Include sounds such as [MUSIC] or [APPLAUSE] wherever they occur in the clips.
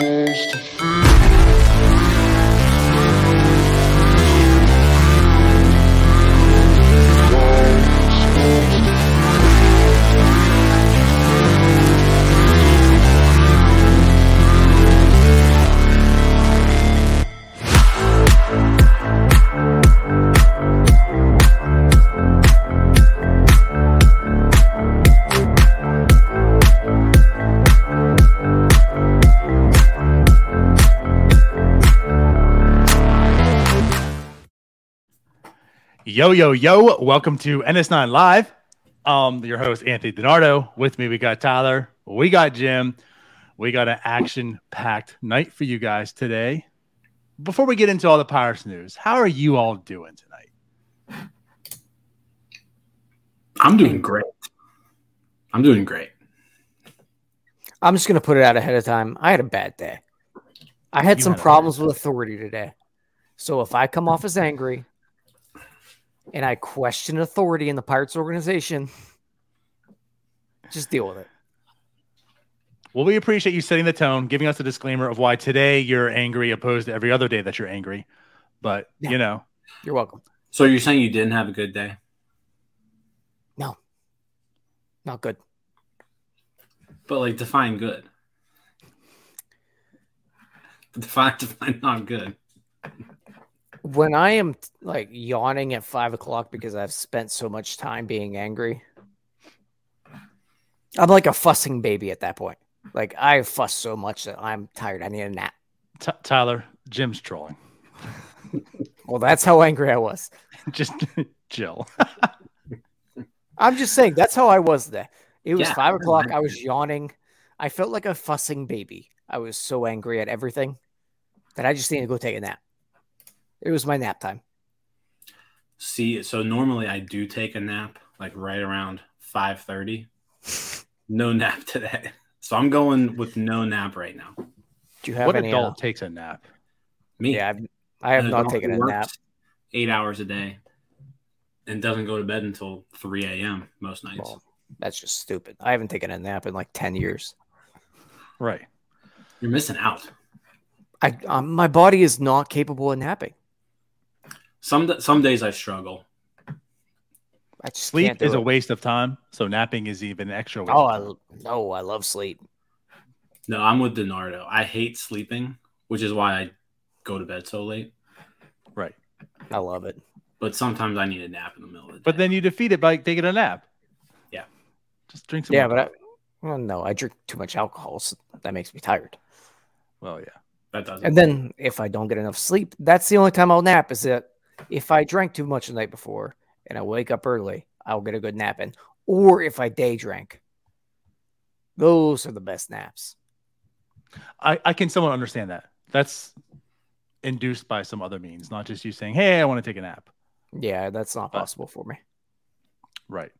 supposed Yo, yo, yo. Welcome to NS9 Live. Um, your host, Anthony DiNardo. With me, we got Tyler. We got Jim. We got an action packed night for you guys today. Before we get into all the Pirates news, how are you all doing tonight? I'm doing great. I'm doing great. I'm just gonna put it out ahead of time. I had a bad day. I had You some had problems with authority today. So if I come off as angry and I question authority in the Pirates organization, just deal with it. Well, we appreciate you setting the tone, giving us a disclaimer of why today you're angry opposed to every other day that you're angry. But, Yeah. you know, You're welcome. So you're saying you didn't have a good day? No. Not good. But like define good. Define [LAUGHS] define not good. When I am like yawning at five o'clock because I've spent so much time being angry, I'm like a fussing baby at that point. Like I fuss so much that I'm tired. I need a nap. T- Tyler, Jim's trolling. [LAUGHS] Well, that's how angry I was. [LAUGHS] Just [LAUGHS] chill. I'm just saying that's how I was there. It was Yeah, five o'clock. I was yawning. I felt like a fussing baby. I was so angry at everything that I just needed to go take a nap. It was my nap time. See, so normally I do take a nap like right around 5:30. No nap today. So I'm going with no nap right now. Do you have what any? adult uh, takes a nap? Me. yeah, I've, I have An not taken a nap. Eight hours a day and doesn't go to bed until 3 a.m. most nights. Well, that's just stupid. I haven't taken a nap in like ten years. Right. You're missing out. I um, my body is not capable of napping. Some some days I struggle. I just Sleep can't do is a waste of time, so napping is even extra waste. Oh, I, time. no, I love sleep. No, I'm with DiNardo. I hate sleeping, which is why I go to bed so late. right. I love it. But sometimes I need a nap in the middle of the day. But then you defeat it by taking a nap. Yeah. Just drink some. Yeah, water. but I, well, no, I drink too much alcohol, so that makes me tired. well, yeah. that doesn't. And then if I don't get enough sleep, that's the only time I'll nap. Is that if I drank too much the night before and I wake up early, I'll get a good nap in. Or if I day drank, those are the best naps. I, I can somewhat understand that. That's induced by some other means, not just you saying, "Hey, I want to take a nap." Yeah, that's not possible for me. Right.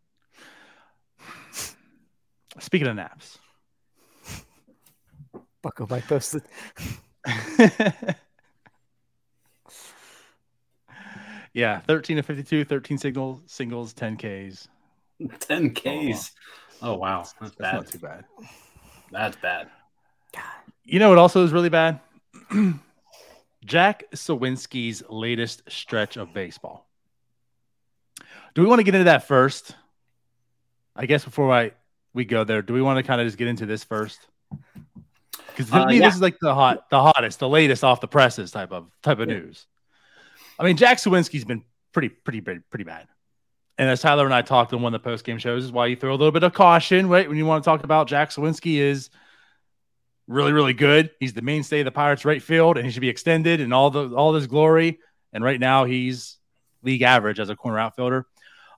Speaking of naps, Bucko Mike posted. [LAUGHS] yeah, thirteen to fifty-two, 13 singles, singles, ten Ks. 10 Ks. Oh wow, that's That's bad. not too bad. That's bad. You know what also is really bad? [CLEARS THROAT] Jack Suwinski's latest stretch of baseball. Do we want to get into that first? I guess before I we go there, do we want to kind of just get into this first? Because to Uh, me, yeah. this is like the hot, the hottest, the latest off the presses type of type of Yeah. news. I mean, Jack Suwinski's been pretty, pretty, pretty, pretty bad. And as Tyler and I talked on one of the post game shows, is why you throw a little bit of caution, right? When you want to talk about Jack Suwinski is really, really good. He's the mainstay of the Pirates right field, and he should be extended and all the all this glory. And right now, he's league average as a corner outfielder.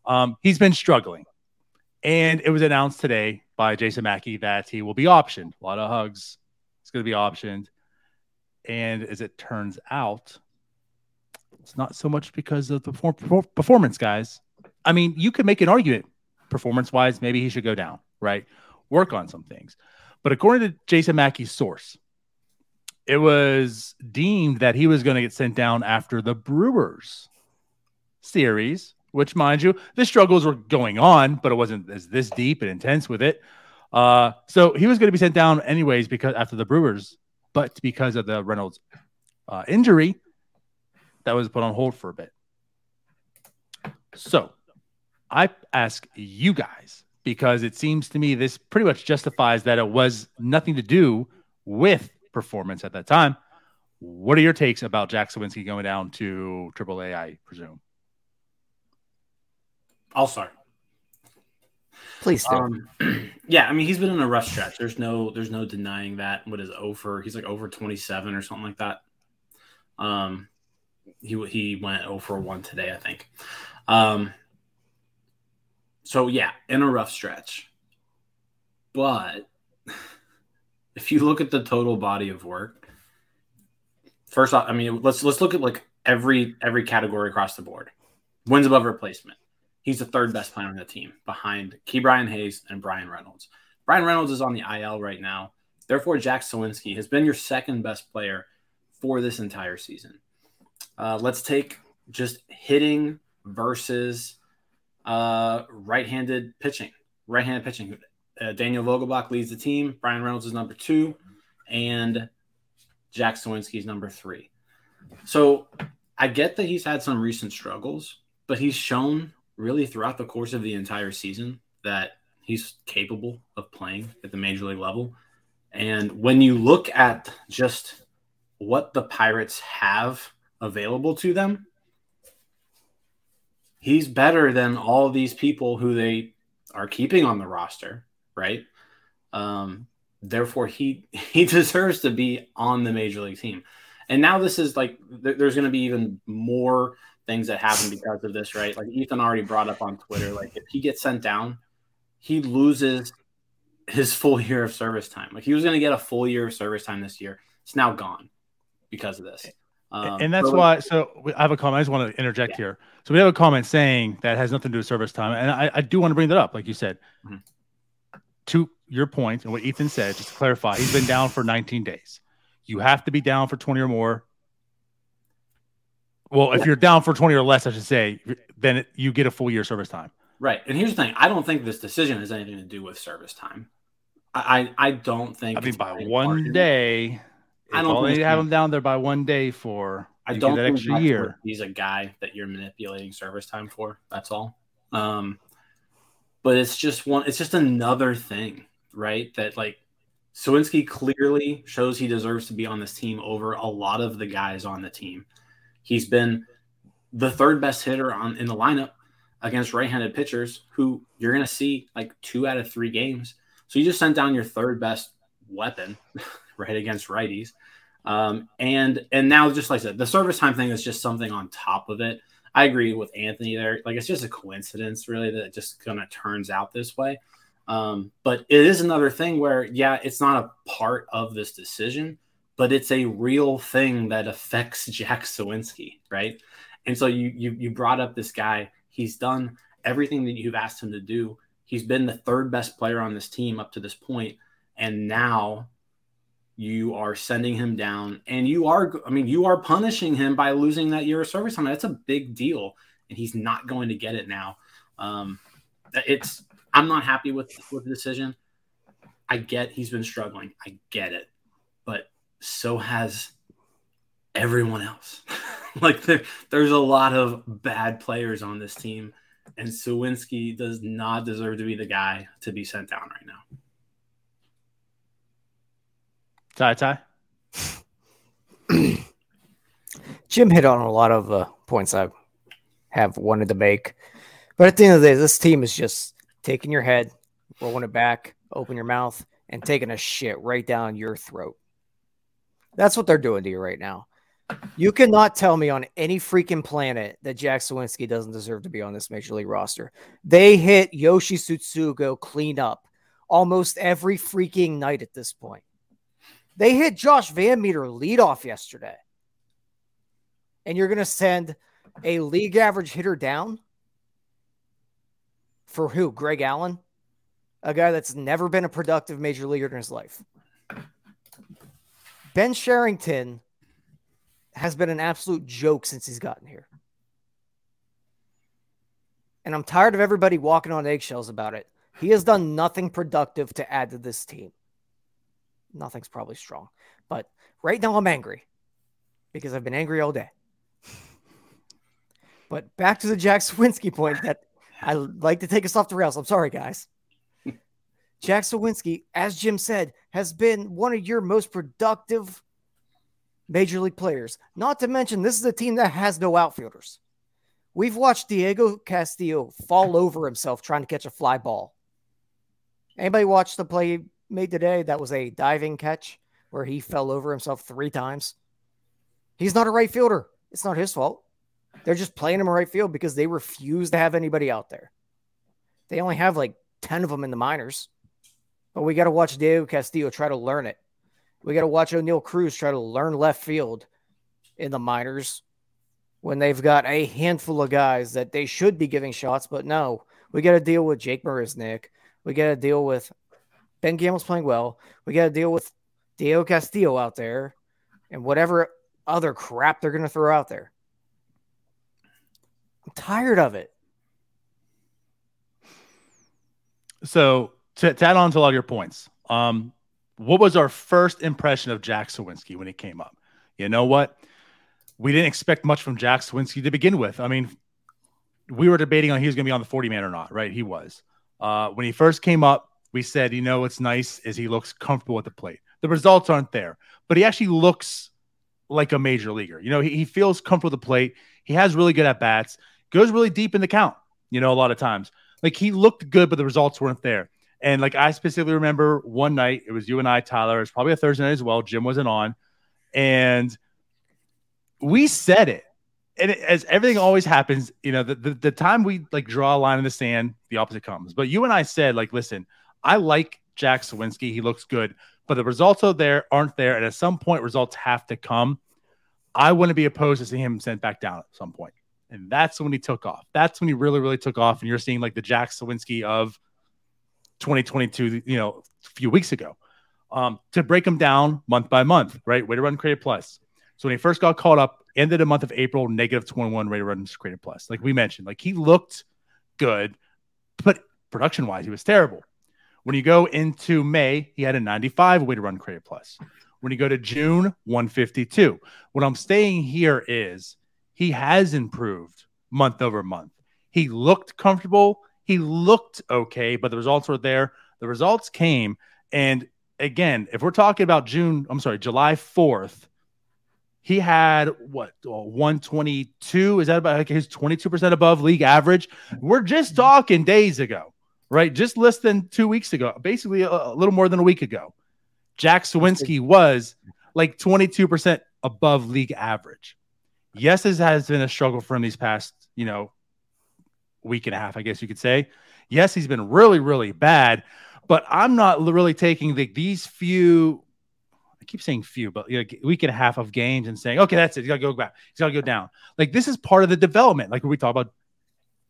Um, he's been struggling, and it was announced today by Jason Mackey that he will be optioned. A lot of hugs. It's going to be optioned, and as it turns out, it's not so much because of the perfor- performance, guys. I mean, you could make an argument performance wise, maybe he should go down, right? Work on some things. But according to Jason Mackey's source, it was deemed that he was going to get sent down after the Brewers series, which, mind you, the struggles were going on, but it wasn't as this deep and intense with it. Uh, so he was going to be sent down anyways because after the Brewers but because of the Reynolds uh, injury, that was put on hold for a bit. So I ask you guys because it seems to me this pretty much justifies that it was nothing to do with performance at that time. What are your takes about Jack Suwinski going down to AAA? I presume. I'll start. Please do. Um, [CLEARS THROAT] yeah, I mean he's been in a rough stretch. There's no there's no denying that. What is over? He's like over 27 or something like that. Um, he he went over one today, I think. Um, so yeah, in a rough stretch. But [LAUGHS] if you look at the total body of work, first off, I mean let's let's look at like every every category across the board. Wins above replacement. He's the third best player on the team behind Ke'Bryan Hayes and Bryan Reynolds. Bryan Reynolds is on the IL right now. Therefore, Jack Suwinski has been your second best player for this entire season. Uh, let's take just hitting versus uh, right-handed pitching. Right-handed pitching. Uh, Daniel Vogelbach leads the team. Bryan Reynolds is number two, and Jack Suwinski is number three. So I get that he's had some recent struggles, but he's shown really throughout the course of the entire season that he's capable of playing at the major league level. And when you look at just what the Pirates have available to them, he's better than all these people who they are keeping on the roster, right? Um, therefore, he [LAUGHS] he deserves to be on the major league team. And now this is like there's going to be even more things that happen because of this, right? Like Ethan already brought up on Twitter, like if he gets sent down, he loses his full year of service time. Like he was going to get a full year of service time this year. It's now gone because of this. Um, and that's so why. So I have a comment. I just want to interject yeah. here. So we have a comment saying that has nothing to do with service time, and I, I do want to bring that up, like you said. Mm-hmm. To your point and what Ethan said, just to clarify, he's been down for 19 days. You have to be down for 20 or more well, if you're down for 20 or less, I should say, then it, you get a full year service time. Right. And here's the thing I don't think this decision has anything to do with service time. I, I, I don't think. I mean, by one day, I don't need to have him down there by one day for. I don't that extra year. He's a guy that you're manipulating service time for. That's all. Um, but it's just one. It's just another thing, right? That like Suwinski clearly shows he deserves to be on this team over a lot of the guys on the team. He's been the third best hitter on in the lineup against right-handed pitchers who you're going to see like two out of three games. So you just sent down your third best weapon [LAUGHS] right against righties. Um, and and now just like I said, the service time thing is just something on top of it. I agree with Anthony there. Like it's just a coincidence, really, that it just kind of turns out this way. Um, but it is another thing where, yeah, it's not a part of this decision, but it's a real thing that affects [LAUGHS] Jack Suwinski, right? And so you you you brought up this guy. He's done everything that you've asked him to do. He's been the third best player on this team up to this point, and now you are sending him down, and you are I mean you are punishing him by losing that year of service time. That's a big deal, and he's not going to get it now. Um, it's I'm not happy with with the decision. I get he's been struggling. I get it, but so has everyone else. [LAUGHS] like there, there's a lot of bad players on this team, and Suwinski does not deserve to be the guy to be sent down right now. Ty Ty. Jim hit on a lot of the points I have wanted to make. But at the end of the day, this team is just taking your head, rolling it back, open your mouth, and taking a shit right down your throat. That's what they're doing to you right now. You cannot tell me on any freaking planet that Jack Suwinski doesn't deserve to be on this major league roster. They hit Yoshi Tsutsugo clean up almost every freaking night at this point. They hit Josh VanMeter leadoff yesterday. And you're going to send a league average hitter down for who? Greg Allen? A guy that's never been a productive major leaguer in his life. Ben Cherington has been an absolute joke since he's gotten here. And I'm tired of everybody walking on eggshells about it. He has done nothing productive to add to this team. Nothing's probably strong. But right now I'm angry because I've been angry all day. [LAUGHS] But back to the Jack Suwinski point that I like to take us off the rails. I'm sorry, guys. [LAUGHS] Jack Suwinski, as Jim said, has been one of your most productive major league players. Not to mention, this is a team that has no outfielders. We've watched Diego Castillo fall over himself trying to catch a fly ball. Anybody watch the play made today? That was a diving catch where he fell over himself three times. He's not a right fielder. It's not his fault. They're just playing him right field because they refuse to have anybody out there. They only have like 10 of them in the minors. But we got to watch Diego Castillo try to learn it. We got to watch Oneil Cruz try to learn left field in the minors when they've got a handful of guys that they should be giving shots, but no, we got to deal with Jake Marisnick. We got to deal with Ben Gamel's playing well. We got to deal with Diego Castillo out there and whatever other crap they're going to throw out there. I'm tired of it. So to, to add on to a lot of your points, um, what was our first impression of Jack Suwinski when he came up? You know what? We didn't expect much from Jack Suwinski to begin with. I mean, we were debating on he was going to be on the 40 man or not, right? He was. Uh, when he first came up, we said, you know, what's nice is he looks comfortable at the plate. The results aren't there, but he actually looks like a major leaguer. You know, he, he feels comfortable at the plate. He has really good at bats, goes really deep in the count, you know, a lot of times. Like he looked good, but the results weren't there. And like I specifically remember one night, it was you and I, Tyler. It was probably a Thursday night as well. Jim wasn't on. And we said it. And it, as everything always happens, you know, the, the, the time we like draw a line in the sand, the opposite comes. But you and I said, like, listen, I like Jack Suwinski. He looks good, but the results are there aren't there. And at some point, results have to come. I wouldn't be opposed to seeing him sent back down at some point. And that's when he took off. That's when he really, really took off. And you're seeing like the Jack Suwinski of 2022, you know, a few weeks ago. Um, to break him down month by month, right? Weighted run created plus. So when he first got called up, ended the month of April, negative 21 rate of runs created plus. Like we mentioned, like he looked good, but production wise, he was terrible. When you go into May, he had a 95 weighted run created plus. When you go to June, 152. What I'm saying here is he has improved month over month. He looked comfortable. He looked okay, but the results were there. The results came. And again, if we're talking about June, I'm sorry, July 4th, he had what uh, 122 is that about like his 22% above league average we're just talking days ago right just less than two weeks ago basically a, a little more than a week ago jack Suwinski was like 22% above league average yes this has been a struggle for him these past you know week and a half i guess you could say yes he's been really really bad but i'm not really taking the, these few I keep saying few, but you know, week and a half of games and saying, okay, that's it. He's got to go back. He's got to go down. Like this is part of the development. Like we talk about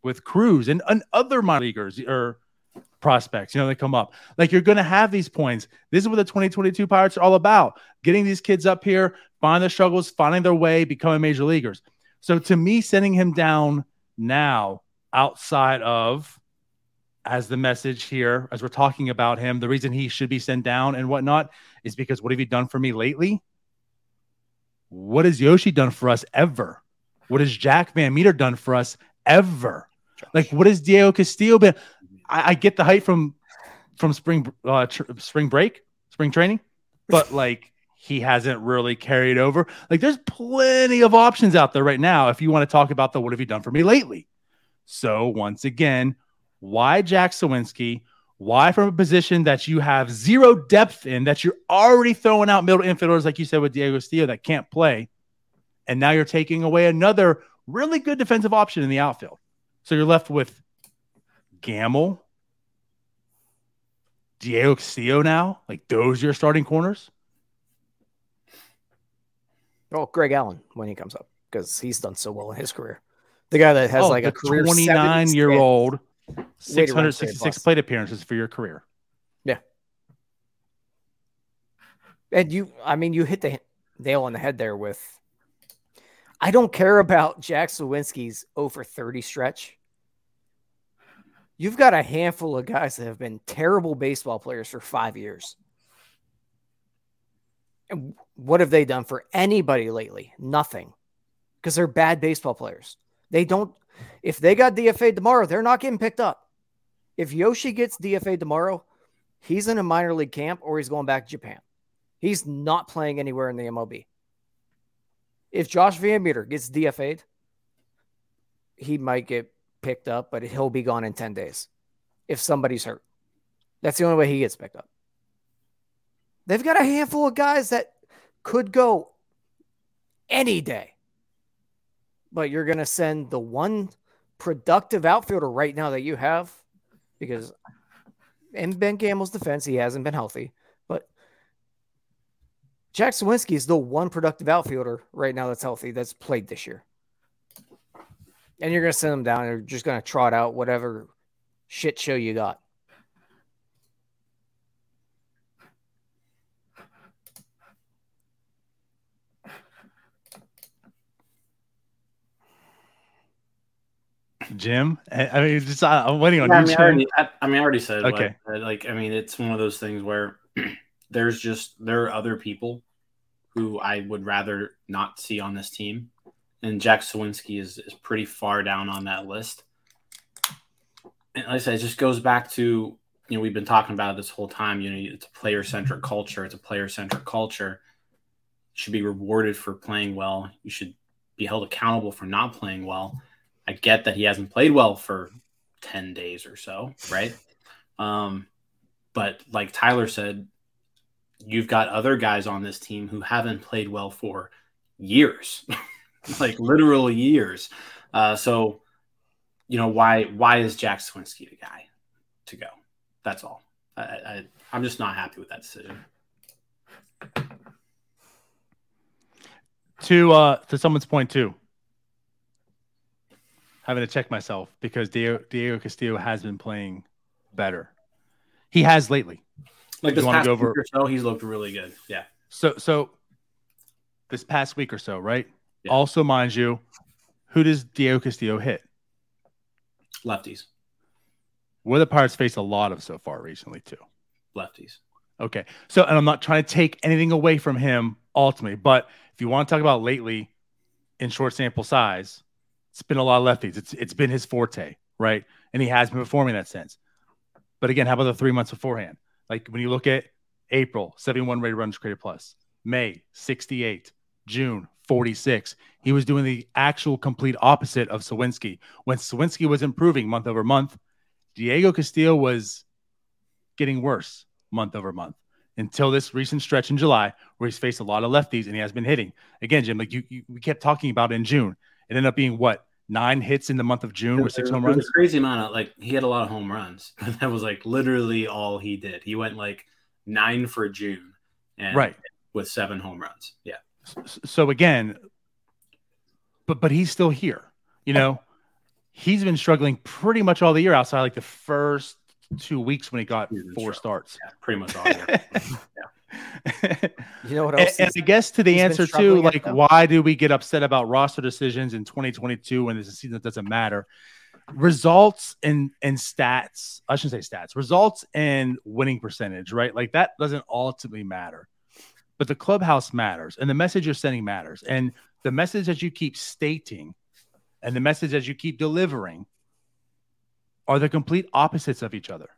with Cruz and, and other minor leaguers or prospects, you know, they come up. Like you're going to have these points. This is what the 2022 Pirates are all about getting these kids up here, finding their struggles, finding their way, becoming major leaguers. So to me, sending him down now outside of as the message here, as we're talking about him, the reason he should be sent down and whatnot is because what have you done for me lately? What has Yoshi done for us ever? What has Jack Van Meter done for us ever? Like, what has Diego Castillo been? I, I get the hype from from spring uh, tr- spring break, spring training, but [LAUGHS] like he hasn't really carried over. Like, there's plenty of options out there right now if you want to talk about the what have you done for me lately. So once again, why Jack Suwinski? Why from a position that you have zero depth in, that you're already throwing out middle infielders, like you said with Diego Castillo, that can't play, and now you're taking away another really good defensive option in the outfield. So you're left with Gamel, Diego Castillo now. Like those your starting corners. Oh, Greg Allen when he comes up because he's done so well in his career. The guy that has oh, like a 29 year old 666 plate appearances for your career. Yeah. And you, I mean, you hit the nail on the head there with. I don't care about Jack Suwinski's over 30 stretch. You've got a handful of guys that have been terrible baseball players for five years. And what have they done for anybody lately? Nothing. Because they're bad baseball players. They don't, if they got DFA tomorrow, they're not getting picked up. If Yoshi gets DFA tomorrow, he's in a minor league camp or he's going back to Japan. He's not playing anywhere in the MLB. If Josh Van Meter gets DFA'd, he might get picked up, but he'll be gone in 10 days if somebody's hurt. That's the only way he gets picked up. They've got a handful of guys that could go any day. But you're going to send the one productive outfielder right now that you have because in Ben Gamel's defense, he hasn't been healthy. But Jack Suwinski is the one productive outfielder right now that's healthy that's played this year. And you're going to send them down and you're just going to trot out whatever shit show you got. Jim, I mean, just I'm waiting on Yeah, I you. mean, I already, I, I mean, I already said Okay. Like, uh, like, I mean, it's one of those things where [CLEARS THROAT] there's just there are other people who I would rather not see on this team, and Jack Suwinski is is pretty far down on that list. And like I said, it just goes back to you know we've been talking about it this whole time. You know, it's a player centric culture. It's a player centric culture. You should be rewarded for playing well. You should be held accountable for not playing well. I get that he hasn't played well for 10 days or so, right? Um, but like Tyler said, you've got other guys on this team who haven't played well for years, [LAUGHS] [LAUGHS] like literal years. Uh, so, you know, why why is Jack Suwinski the guy to go? That's all. I, I, I'm just not happy with that decision. to uh to someone's point too. Having to check myself because Diego, Diego Castillo has been playing better. He has lately. Like this past go week or so, he's looked really good. Yeah. So so this past week or so, right? Yeah. Also, mind you, who does Diego Castillo hit? Lefties. Where the Pirates faced a lot of so far recently too. Lefties. Okay. So, and I'm not trying to take anything away from him ultimately, but if you want to talk about lately in short sample size, it's been a lot of lefties. It's it's been his forte, right? And he has been performing that sense. But again, how about the three months beforehand? Like when you look at April, 71 weighted runs created plus, May, 68, June, 46. He was doing the actual complete opposite of Suwinski. When Suwinski was improving month over month, Diego Castillo was getting worse month over month until this recent stretch in July where he's faced a lot of lefties and he has been hitting. Again, Jim, like you, you we kept talking about in June. It ended up being what nine hits in the month of June with six home was runs. A crazy amount of like he had a lot of home runs, but [LAUGHS] that was like literally all he did. He went like nine for June, and Right. with seven home runs. Yeah, So again, but but he's still here. You know, he's been struggling pretty much all the year outside like the first two weeks when he got He's four starts. yeah pretty much all year. You know what [LAUGHS] and, else? and is- I guess to the answer too, like why do we get upset about roster decisions in 2022 when there's a season that doesn't matter? Results and and stats, I shouldn't say stats, results and winning percentage, right? Like that doesn't ultimately matter. But the clubhouse matters and the message you're sending matters. And the message that you keep stating and the message that you keep delivering are the complete opposites of each other.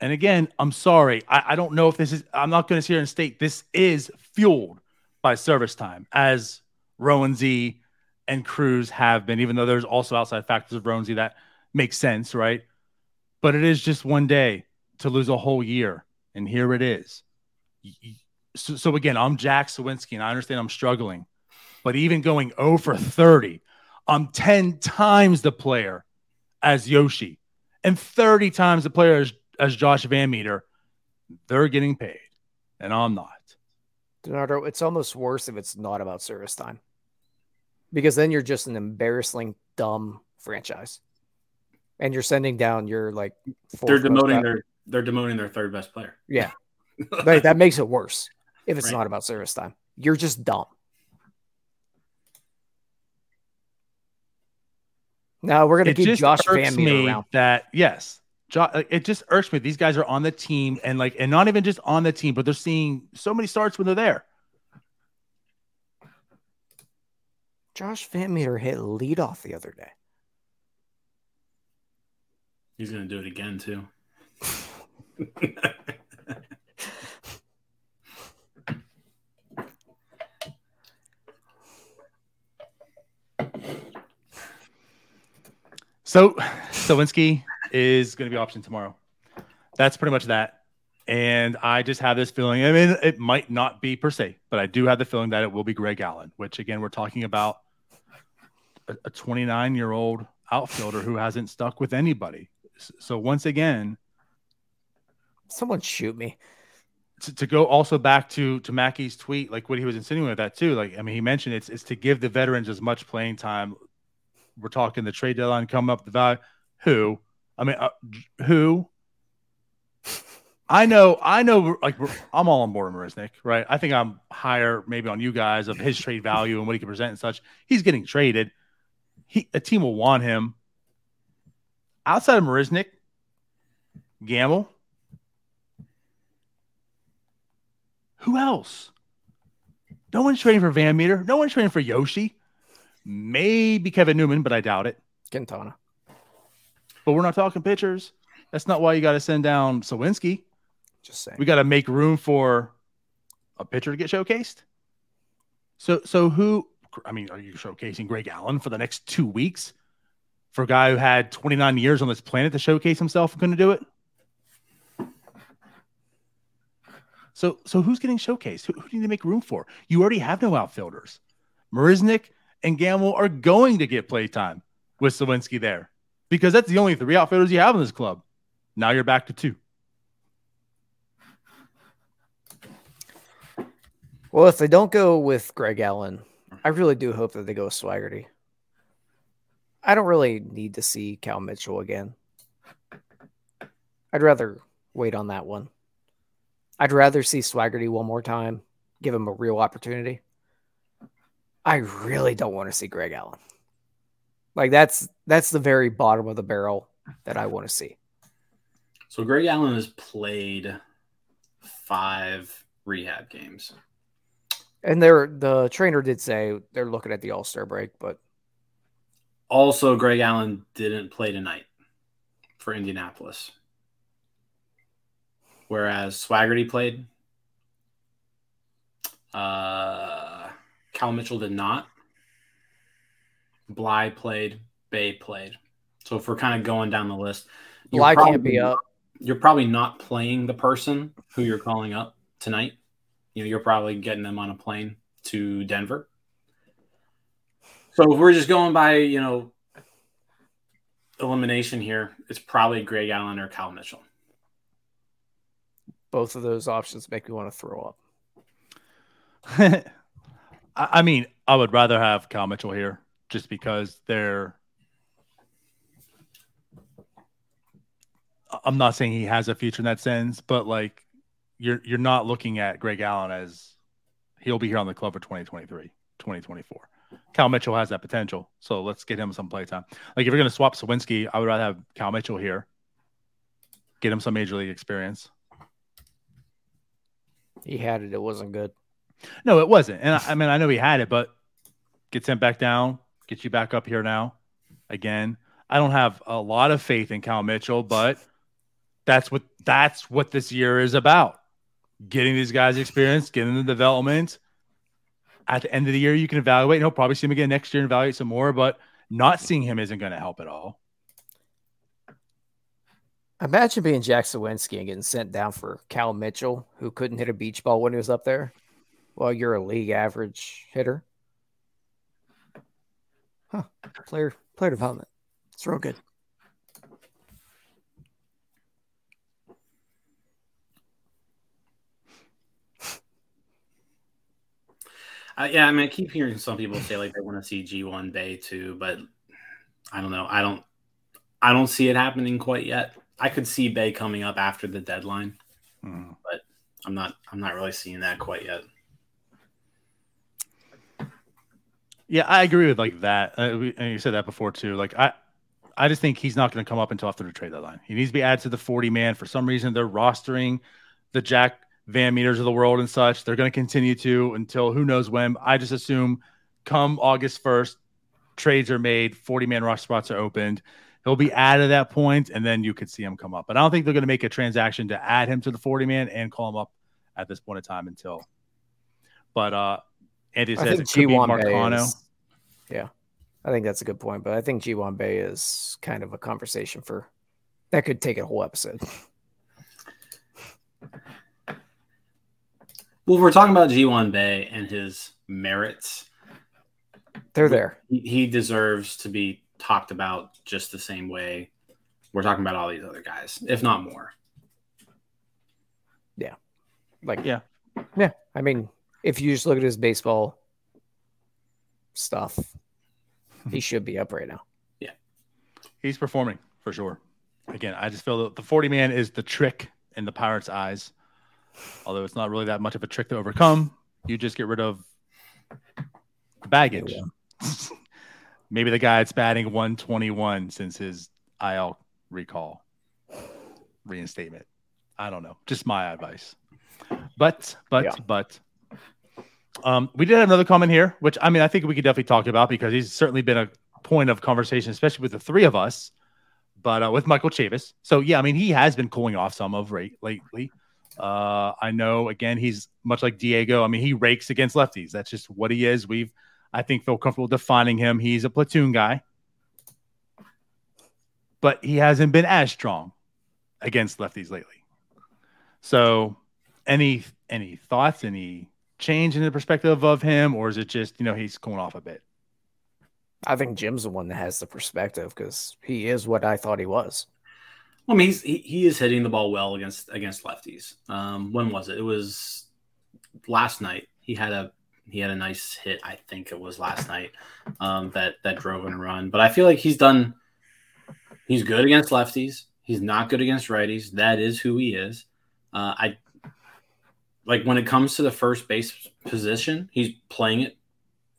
And again, I'm sorry. I, I don't know if this is, I'm not going to sit here and state this is fueled by service time, as Roansy and Cruz have been, even though there's also outside factors of Roansy that makes sense, right? But it is just one day to lose a whole year. And here it is. Y- y- So, so again, I'm Jack Suwinski, and I understand I'm struggling. But even going 0 for 30, I'm 10 times the player as Yoshi and 30 times the player as, as Josh Van Meter. They're getting paid, and I'm not. DiNardo, it's almost worse if it's not about service time. Because then you're just an embarrassing, dumb franchise. And you're sending down your like they're demoting val- their they're demoting their third best player. Yeah. [LAUGHS] Like, that makes it worse if it's Right. not about service time. You're just dumb. Now we're gonna It keep Josh irks Van Meter me around. that yes, Jo- it just irks me. These guys are on the team and like, and not even just on the team, but they're seeing so many starts when they're there. Josh Van Meter hit leadoff the other day. He's gonna do it again too. [LAUGHS] [LAUGHS] So Suwinski is going to be optioned tomorrow. That's pretty much that. And I just have this feeling. I mean, it might not be per se, but I do have the feeling that it will be Greg Allen, which again, we're talking about a 29 year old outfielder who hasn't stuck with anybody. So once again, Someone shoot me. to, to go also back to to Mackey's tweet, like what he was insinuating with that too. Like, I mean, he mentioned it's it's to give the veterans as much playing time. We're talking the trade deadline coming up. The value, who? I mean, uh, who? I know, I know. Like, I'm all on board with Marisnick, right? I think I'm higher, maybe on you guys of his trade value and what he can present and such. He's getting traded. He a team will want him. Outside of Marisnick, Gamel. Who else? No one's trading for Van Meter. No one's trading for Yoshi. Maybe Kevin Newman, but I doubt it. Quintana. But we're not talking pitchers. That's not why you got to send down Suwinski. Just saying. We got to make room for a pitcher to get showcased. So, so who? I mean, are you showcasing Greg Allen for the next two weeks for a guy who had 29 years on this planet to showcase himself and couldn't do it? So, so who's getting showcased? Who, who do you need to make room for? You already have no outfielders. Marisnick and Gamel are going to get playtime with Suwinski there because that's the only three outfielders you have in this club. Now you're back to two. Well, if they don't go with Greg Allen, I really do hope that they go with Swaggerty. I don't really need to see Cal Mitchell again. I'd rather wait on that one. I'd rather see Swaggerty one more time, give him a real opportunity. I really don't want to see Greg Allen. Like that's that's the very bottom of the barrel that I want to see. So Greg Allen has played five rehab games. And they're the trainer did say they're looking at the All Star break, but Also, Greg Allen didn't play tonight for Indianapolis. Whereas Swaggerty played. Uh, Cal Mitchell did not. Bly played. Bae played. So if we're kind of going down the list, you're Bly can't be up. You're probably not playing the person who you're calling up tonight. You know, you're probably getting them on a plane to Denver. So if we're just going by, you know, elimination here, it's probably Greg Allen or Cal Mitchell. Both of those options make me want to throw up. [LAUGHS] I I mean, I would rather have Cal Mitchell here just because they're. I'm not saying he has a future in that sense, but like you're you're not looking at Greg Allen as he'll be here on the club for 2023, 2024. Cal Mitchell has that potential, so let's get him some playtime. Like if you're going to swap Suwinski, I would rather have Cal Mitchell here, get him some major league experience. He had it, it wasn't good. No, it wasn't. And I, I mean, I know he had it, but get sent back down, get you back up here now. Again, I don't have a lot of faith in Cal Mitchell, but that's what that's what this year is about. Getting these guys experience, getting the development. At the end of the year, you can evaluate. And he'll probably see him again next year and evaluate some more, but not seeing him isn't going to help at all. Imagine being Jack Suwinski and getting sent down for Cal Mitchell, who couldn't hit a beach ball when he was up there. Well, you're a league average hitter. Huh. Player player development. It's real good. [LAUGHS] Uh, yeah, I mean, I keep hearing some people say like they want to see Ji-hwan Bae too, but I don't know. I don't. I don't see it happening quite yet. I could see Bae coming up after the deadline, Hmm. but I'm not. I'm not really seeing that quite yet. Yeah, I agree with like that. Uh, and you said that before too. Like I, I just think he's not going to come up until after the trade deadline. He needs to be added to the 40 man. For some reason, they're rostering the Jack Van Meters of the world and such. They're going to continue to until who knows when. I just assume come August 1st, trades are made, 40 man roster spots are opened. He'll be added at that point, and then you could see him come up. But I don't think they're going to make a transaction to add him to the 40 man and call him up at this point in time until. But uh Andy says it could be Marcano. Is, yeah, I think that's a good point. But I think Ji-hwan Bae is kind of a conversation for that could take a whole episode. Well, we're talking about Ji-hwan Bae and his merits. They're there. He deserves to be talked about just the same way we're talking about all these other guys, if not more. Yeah. Like, yeah. Yeah. I mean, if you just look at his baseball stuff, he should be up right now. [LAUGHS] Yeah. He's performing for sure. Again, I just feel that the 40 man is the trick in the Pirates' eyes although it's not really that much of a trick to overcome. You just get rid of the baggage. [LAUGHS] Maybe the guy that's batting 121 since his IL recall reinstatement. I don't know. Just my advice. But, but, yeah. but, um, we did have another comment here, which I mean, I think we could definitely talk about because he's certainly been a point of conversation, especially with the three of us. But uh, with Michael Chavis, so yeah, I mean, he has been cooling off some of rate lately. Uh, I know again he's much like Diego. I mean, he rakes against lefties. That's just what he is. We've I think feel comfortable defining him. He's a platoon guy, but he hasn't been as strong against lefties lately. So, any any thoughts? Any change in the perspective of him, or is it just you know he's going off a bit? I think Jim's the one that has the perspective because he is what I thought he was. I mean, he's, he, he is hitting the ball well against against lefties. Um, when was it? It was last night. He had a he had a nice hit. I think it was last night um, that that drove in a run. But I feel like he's done. He's good against lefties. He's not good against righties. That is who he is. Uh, I like when it comes to the first base position. He's playing it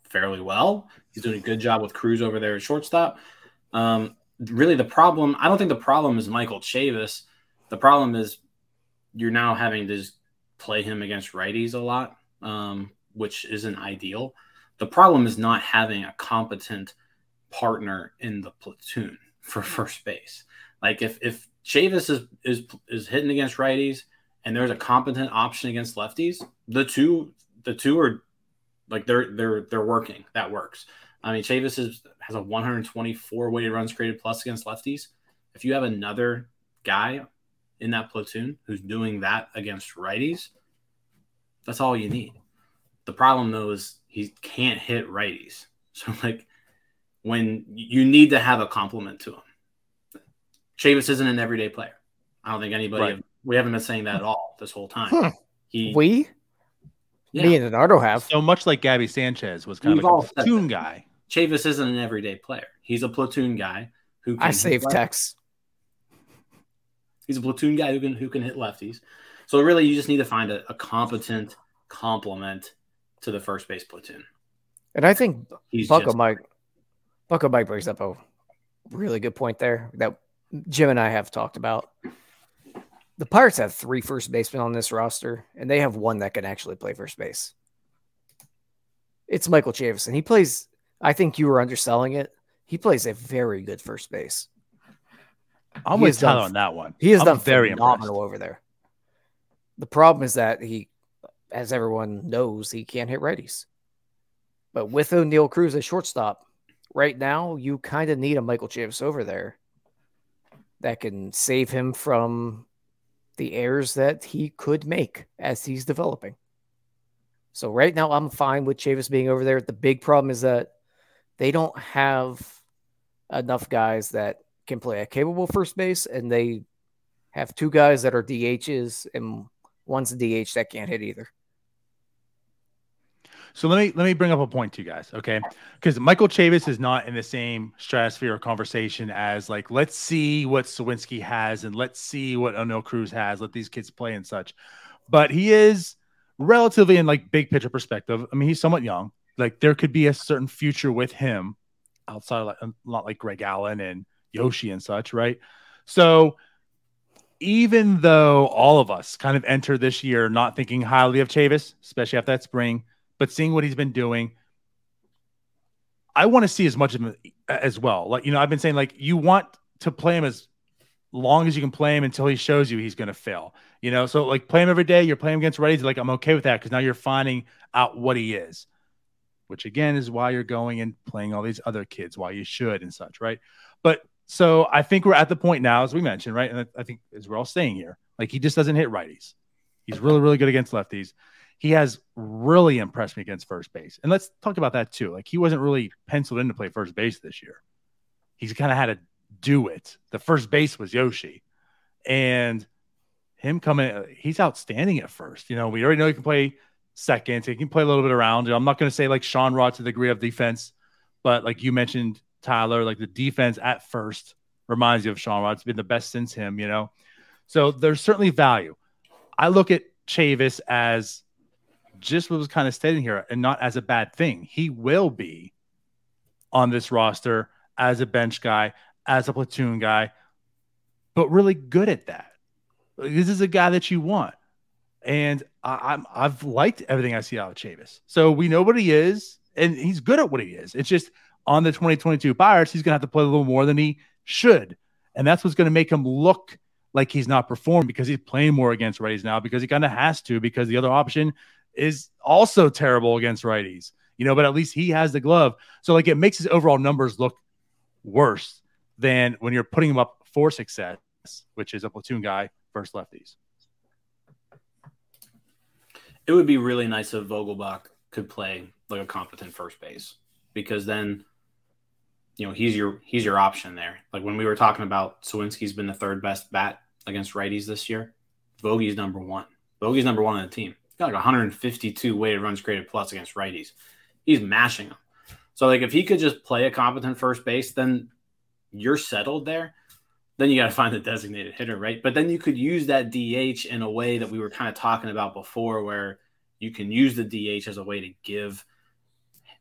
fairly well. He's doing a good job with Cruz over there at shortstop. Um, really the problem. I don't think the problem is Michael Chavis. The problem is you're now having to play him against righties a lot, um, which isn't ideal. The problem is not having a competent partner in the platoon [LAUGHS] for first base. Like if if Chavis is is is hitting against righties and there's a competent option against lefties, the two the two are like they're they're they're working. That works. I mean, Chavis is, has a 124 weighted runs created plus against lefties. If you have another guy in that platoon who's doing that against righties, that's all you need. The problem though is he can't hit righties. [LAUGHS] So like when you need to have a compliment to him. Chavis isn't an everyday player. I don't think anybody right. We haven't been saying that at all this whole time. Huh. He we yeah. me and Leonardo have so much like Gaby Sanchez was kind We've of like a platoon guy. Chavis isn't an everyday player. He's a platoon guy who can I save text. He's a platoon guy who can who can hit lefties. So really, you just need to find a, a competent complement to the first base platoon. And I think He's Bucko just, Mike Bucko Mike brings up a really good point there that Jim and I have talked about. The Pirates have three first basemen on this roster, and they have one that can actually play first base. It's Michael Chavis, and he plays I think you were underselling it. He plays a very good first base. I'm with Tyler on that one. He has I'm done very phenomenal impressed. over there. The problem is that he, as everyone knows, he can't hit righties. But with Oneil Cruz at shortstop, right now you kind of need a Michael Chavis over there that can save him from the errors that he could make as he's developing. So right now I'm fine with Chavis being over there. The big problem is that they don't have enough guys that can play a capable first base, and they have two guys that are DHs, and one's a DH that can't hit either. So let me let me bring up a point to you guys, okay? Because Michael Chavis is not in the same stratosphere of conversation as like let's see what Suwinski has and let's see what Oneil Cruz has. Let these kids play and such. But he is relatively in like big picture perspective. I mean, he's somewhat young like there could be a certain future with him outside of like not like Greg Allen and Yoshi and such, right? So even though all of us kind of enter this year not thinking highly of Chavis, especially after that spring, but seeing what he's been doing, I want to see as much of him as well. Like, you know, I've been saying, like, you want to play him as long as you can play him until he shows you he's going to fail. You know, so like play him every day. You're playing against righties. Like, I'm okay with that because now you're finding out what he is, which again is why you're going and playing all these other kids, why you should and such, right? But so I think we're at the point now, as we mentioned, right? And I think as we're all saying here, like he just doesn't hit righties. He's really, really good against lefties. He has really impressed me against first base. And let's talk about that too. Like he wasn't really penciled in to play first base this year. He's kind of had to do it. The first base was Yoshi. And him coming, he's outstanding at first. You know, we already know he can play second. He can play a little bit around. I'm not going to say like Sean Rod to the degree of defense, but like you mentioned, Tyler, like the defense at first reminds you of Sean Rod. It's been the best since him, you know. So there's certainly value. I look at Chavis as just what was kind of stated here and not as a bad thing. He will be on this roster as a bench guy, as a platoon guy, but really good at that. This is a guy that you want. And I, am I've liked everything I see out of Chavis. So we know what he is, and he's good at what he is. It's just on the 2022 Pirates, he's going to have to play a little more than he should. And that's what's going to make him look like he's not performing because he's playing more against righties now because he kind of has to because the other option is also terrible against righties, you know, but at least he has the glove. So, like, it makes his overall numbers look worse than when you're putting him up for success, which is a platoon guy versus lefties. It would be really nice if Vogelbach could play like a competent first base because then you know he's your he's your option there. Like when we were talking about Suwinski's been the third best bat against righties this year. Vogie's number one. Vogie's number one on the team. Got like 152 weighted runs created plus against righties. He's mashing them. So like if he could just play a competent first base, then you're settled there. Then you got to find the designated hitter, right? But then you could use that DH in a way that we were kind of talking about before, where you can use the DH as a way to give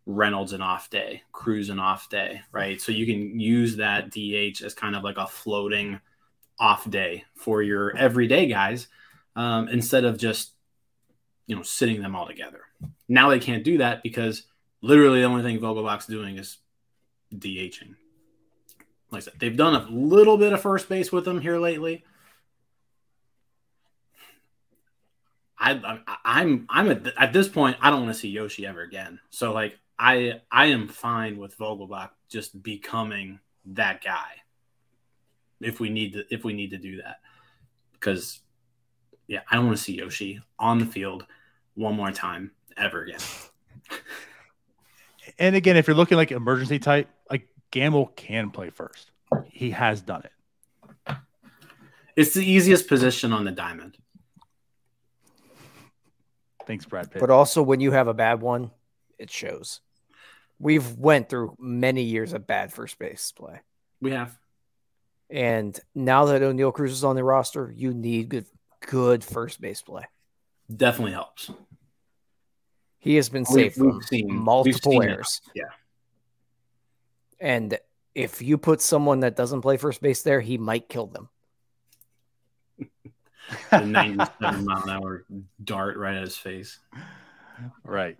Reynolds an off day, Cruz an off day, right? So you can use that DH as kind of like a floating off day for your everyday guys um, instead of just you know sitting them all together. Now they can't do that because literally the only thing Vogelbach's doing is DHing. Like I said, they've done a little bit of first base with him here lately. I, I I'm I'm at, at this point I don't want to see Yoshi ever again. So like I I am fine with Vogelbach just becoming that guy if we need to if we need to do that because yeah I don't want to see Yoshi on the field one more time ever again. and again, if you're looking like emergency type, like Gamel can play first. He has done it. It's the easiest position on the diamond. Thanks, Brad Pitt. But also, when you have a bad one, it shows. We've went through many years of bad first base play. We have. And now that Oneil Cruz is on the roster, you need good good first base play. Definitely helps. He has been safe we've, we've seen, multiple seen errors. Yeah. And if you put someone that doesn't play first base there, he might kill them. the 97 mile an hour dart right at his face. Right.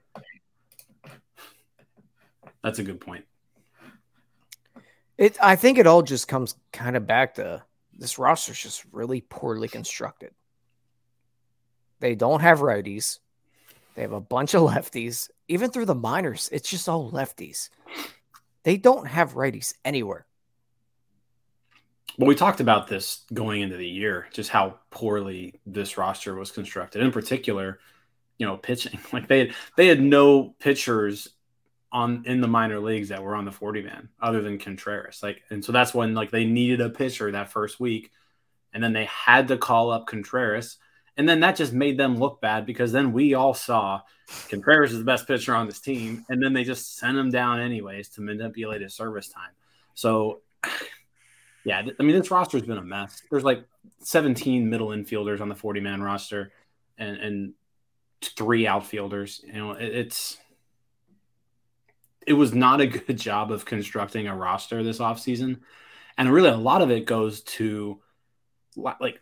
That's a good point. It I think it all just comes kind of back to this roster's just really poorly constructed. They don't have righties. They have a bunch of lefties. Even through the minors, it's just all lefties. They don't have righties anywhere. Well, we talked about this going into the year, just how poorly this roster was constructed. In particular, you know, pitching. [LAUGHS] Like they had they had no pitchers on in the minor leagues that were on the 40 man other than Contreras. Like, and so that's when like they needed a pitcher that first week, and then they had to call up Contreras. And then that just made them look bad because then we all saw Contreras is the best pitcher on this team. And then they just sent him down anyways to manipulate his service time. So, [SIGHS] yeah, I mean, this roster has been a mess. There's like 17 middle infielders on the 40 man roster and, and three outfielders. You know, it, it's it was not a [LAUGHS] good job of constructing a roster this offseason. And really, a lot of it goes to like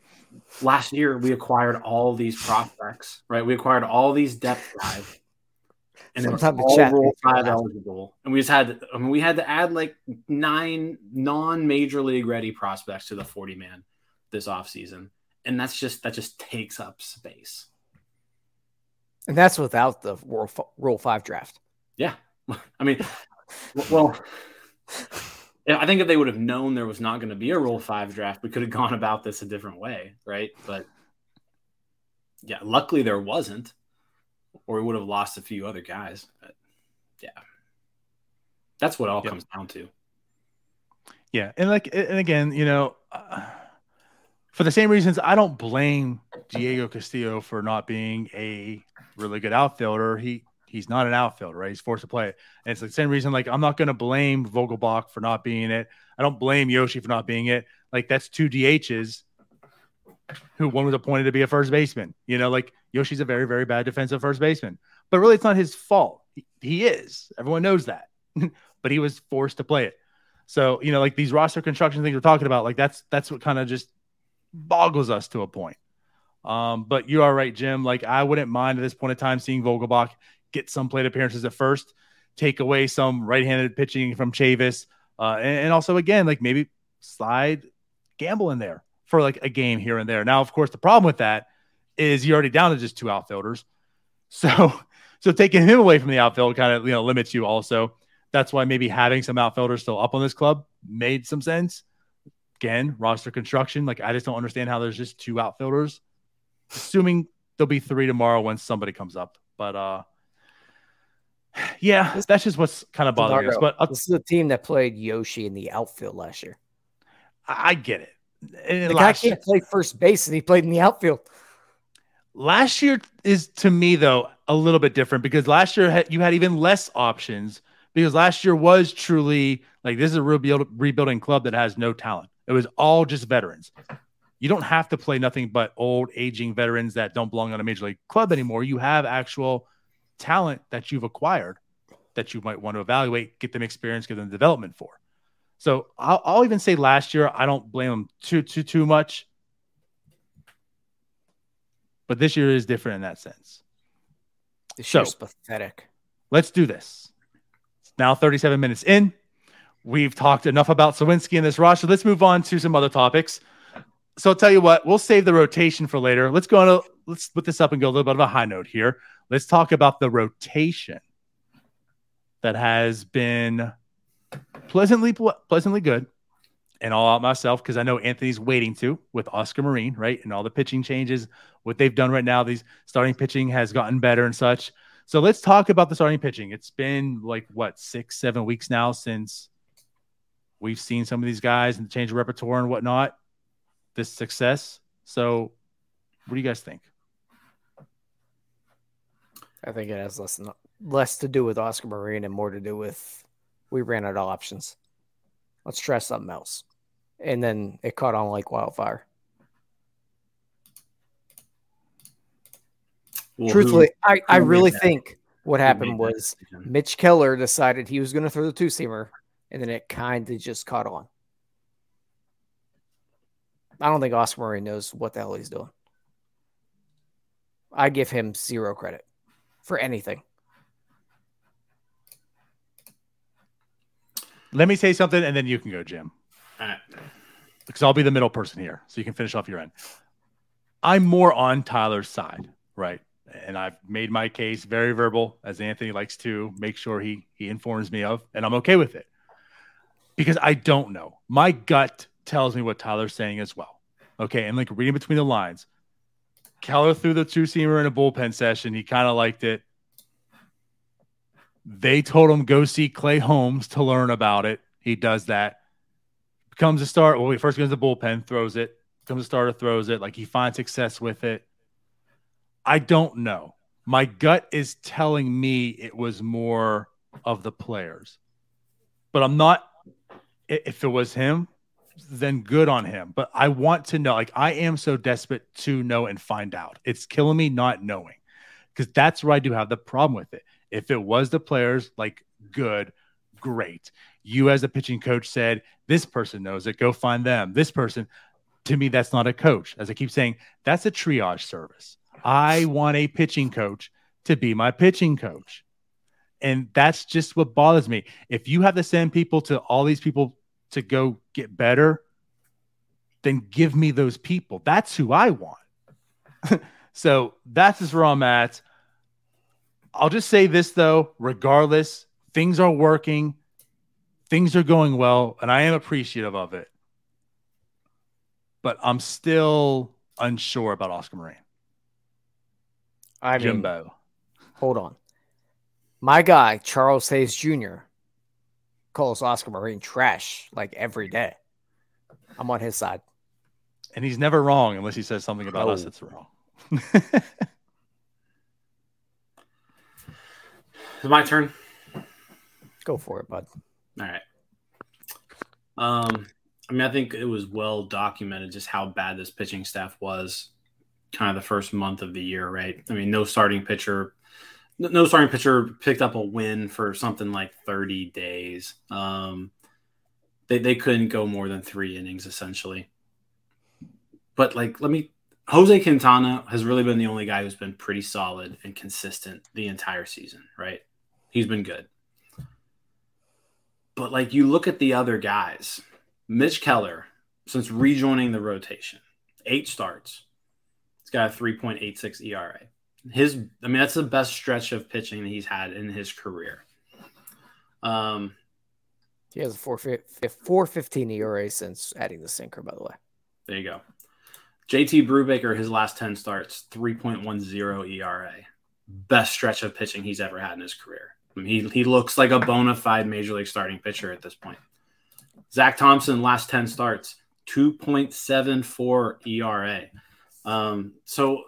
last year we acquired all these prospects, right? We acquired all these depth [SIGHS] guys, and it's all Rule Five eligible. And we just had, I mean, we had to add like nine non-major league ready prospects to the forty man this offseason. and that's just that just takes up space. And that's without the Rule, Rule Five draft. Yeah, [LAUGHS] I mean, [SIGHS] well. I think if they would have known there was not going to be a Rule Five draft, we could have gone about this a different way, right? But yeah, luckily there wasn't, or we would have lost a few other guys. But yeah, that's what all yep. comes down to. Yeah, and like, and again, you know, uh, for the same reasons, I don't blame Diego Castillo for not being a really good outfielder. He He's not an outfielder, right? He's forced to play it. And it's the same reason, like, I'm not going to blame Vogelbach for not being it. I don't blame Yoshi for not being it. Like, that's two DHs who one was appointed to be a first baseman. You know, like, Yoshi's a very, very bad defensive first baseman. But really, it's not his fault. He, he is. Everyone knows that. [LAUGHS] but he was forced to play it. So, you know, like these roster construction things we're talking about, like, that's that's what kind of just boggles us to a point. Um, but you are right, Jim. Like I wouldn't mind at this point in time seeing Vogelbach get some plate appearances at first, take away some right-handed pitching from Chavis, uh, and, and, also again like maybe slide Gamel in there for like a game here and there. Now, of course, the problem with that is you're already down to just two outfielders, [LAUGHS] so so taking him away from the outfield kind of you know limits you also. That's why maybe having some outfielders still up on this club made some sense. Again, roster construction. Like I just don't understand how there's just two outfielders. Assuming there'll be three tomorrow when somebody comes up. But uh yeah, that's just what's kind of bothering us. But I'll, this is a team that played Yoshi in the outfield last year. I get it. And the guy can't year, play first base, and he played in the outfield. Last year is to me though a little bit different because last year you had even less options because last year was truly like this is a rebuild, rebuilding club that has no talent. It was all just veterans. You don't have to play nothing but old aging veterans that don't belong on a major league club anymore. You have actual talent that you've acquired that you might want to evaluate, get them experience, get them development for. So I'll, I'll even say last year, I don't blame them too, too, too much. But this year is different in that sense. This so, year's pathetic. Let's do this. It's now 37 minutes in. We've talked enough about Suwinski in this roster. Let's move on to some other topics. So I'll tell you what, we'll save the rotation for later. Let's go on. Let's put this up and go a little bit of a high note here. Let's talk about the rotation that has been pleasantly pleasantly good. And all out myself because I know Anthony's waiting to with Oscar Marin, right? And all the pitching changes, what they've done right now, these starting pitching has gotten better and such. So let's talk about the starting pitching. It's been like what six, seven weeks now since we've seen some of these guys and the change of repertoire and whatnot. This success. So, what do you guys think? I think it has less less to do with Oscar Marin and more to do with we ran out of options. Let's try something else. And then it caught on like wildfire. Well, Truthfully, who, I, I really think what happened was Mitch Keller decided he was going to throw the two seamer, and then it kind of just caught on. I don't think Oscar Marin knows what the hell he's doing. I give him zero credit for anything. Let me say something and then you can go, Jim. Because I'll be the middle person here. So you can finish off your end. I'm more on Tyler's side, right? And I've made my case very verbal, as Anthony likes to make sure he he informs me of, and I'm okay with it. Because I don't know. My gut tells me what Tyler's saying as well. Okay. And like reading between the lines, Keller threw the two seamer in a bullpen session. He kind of liked it. They told him go see Clay Holmes to learn about it. He does that. Becomes a start. Well, he first goes to the bullpen, throws it. Becomes a starter, throws it. Like he finds success with it. I don't know. My gut is telling me it was more of the players, but I'm not. If it was him, then good on him. But I want to know, like, I am so desperate to know and find out. It's killing me not knowing because that's where I do have the problem with it. If it was the players, like, good, great. You, as a pitching coach, said, This person knows it. Go find them. This person, to me, that's not a coach. As I keep saying, that's a triage service. I want a pitching coach to be my pitching coach. And that's just what bothers me. If you have to send people to all these people to go get better, then give me those people. That's who I want. [LAUGHS] so that's just where I'm at. I'll just say this though, regardless, things are working, things are going well, and I am appreciative of it. But I'm still unsure about Oscar Marin. I mean, Jimbo. hold on. My guy, Charles Hayes Jr., calls Oscar Marin trash like every day. I'm on his side. And he's never wrong unless he says something about us Oh. that's wrong. [LAUGHS] It's my turn. Go for it, bud. All right. Um, I mean, I think it was well documented just how bad this pitching staff was kind of the first month of the year, right? I mean, no starting pitcher, no- starting pitcher picked up a win for something like 30 days. Um, they, they couldn't go more than three innings essentially. But like, let me, Jose Quintana has really been the only guy who's been pretty solid and consistent the entire season, right? He's been good. But like you look at the other guys, Mitch Keller, since rejoining the rotation, eight starts. He's got a 3.86 ERA. His, I mean, that's the best stretch of pitching that he's had in his career. Um, He has a 4 415 ERA since adding the sinker, by the way. there you go. JT Brubaker, his last 10 starts, 3.10 ERA. Best stretch of pitching he's ever had in his career. I mean, he, he looks like a bona fide major league starting pitcher at this point. Zach Thompson, last 10 starts, 2.74 ERA. Um, so,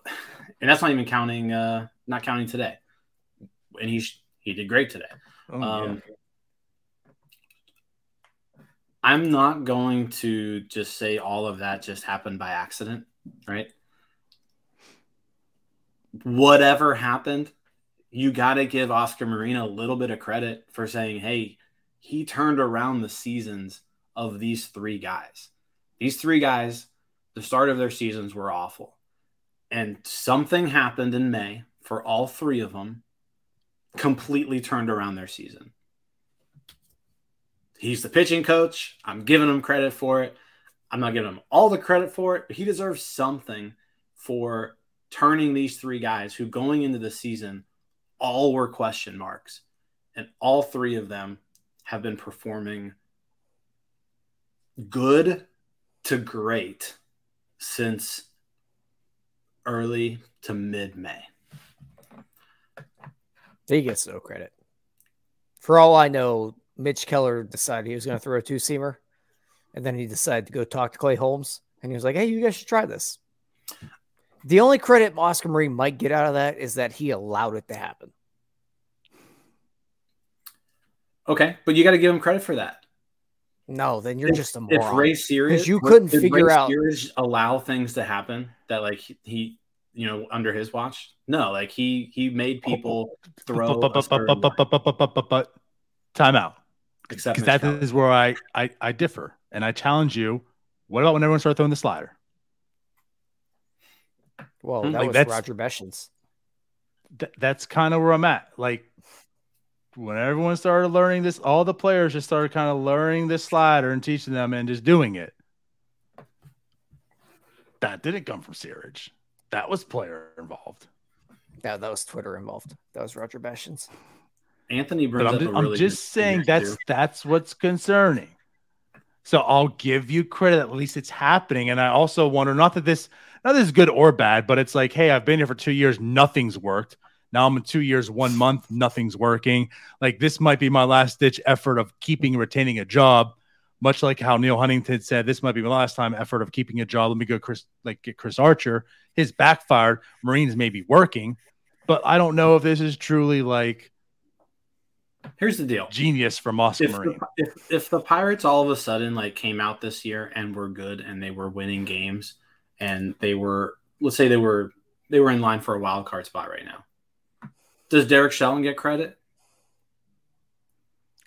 and that's not even counting, uh, not counting today. And he, sh- he did great today. Oh, yeah. Um, I'm not going to just say all of that just happened by accident, right? Whatever happened, you got to give Oscar Marina a little bit of credit for saying, hey, he turned around the seasons of these three guys. These three guys, the start of their seasons were awful. And something happened in May for all three of them, completely turned around their season. He's the pitching coach. I'm giving him credit for it. I'm not giving him all the credit for it, but he deserves something for turning these three guys who going into the season all were question marks. And all three of them have been performing good to great since early to mid May. He gets no credit. For all I know, Mitch Keller decided he was going to throw a two seamer, and then he decided to go talk to Clay Holmes, and he was like, "Hey, you guys should try this." The only credit Oscar Marin might get out of that is that he allowed it to happen. Okay, but you got to give him credit for that. No, then you're if, just a moron. If Ray Searage, you couldn't figure Ray out Searage allow things to happen that like he, you know, under his watch. No, like he he made people throw. Time out. Except because that is where I, I I differ, and I challenge you. What about when everyone started throwing the slider? Hmm, well, that like was Roger Beshens. Th- that's kind of where I'm at. Like when everyone started learning this, all the players just started kind of learning this slider and teaching them and just doing it. That didn't come from Searage. That was player involved. No, that was Twitter involved. That was Roger Beshens. Anthony brings But I'm up just, a I'm just good saying that's too. that's what's concerning. So I'll give you credit. At least it's happening. And I also wonder, not that this, not that this is good or bad, but it's like, hey, I've been here for two years, nothing's worked. Now I'm in two years, one month, nothing's working. Like this might be my last ditch effort of keeping retaining a job. Much like how Neal Huntington said, this might be my last time effort of keeping a job. Let me go, Chris, like get Chris Archer. His backfired. Marin's may be working, but I don't know if this is truly like Here's the deal. genius from Oscar If Marin. the, if if the Pirates all of a sudden like came out this year and were good and they were winning games and they were let's say they were they were in line for a wild card spot right now. Does Derek Shelton get credit?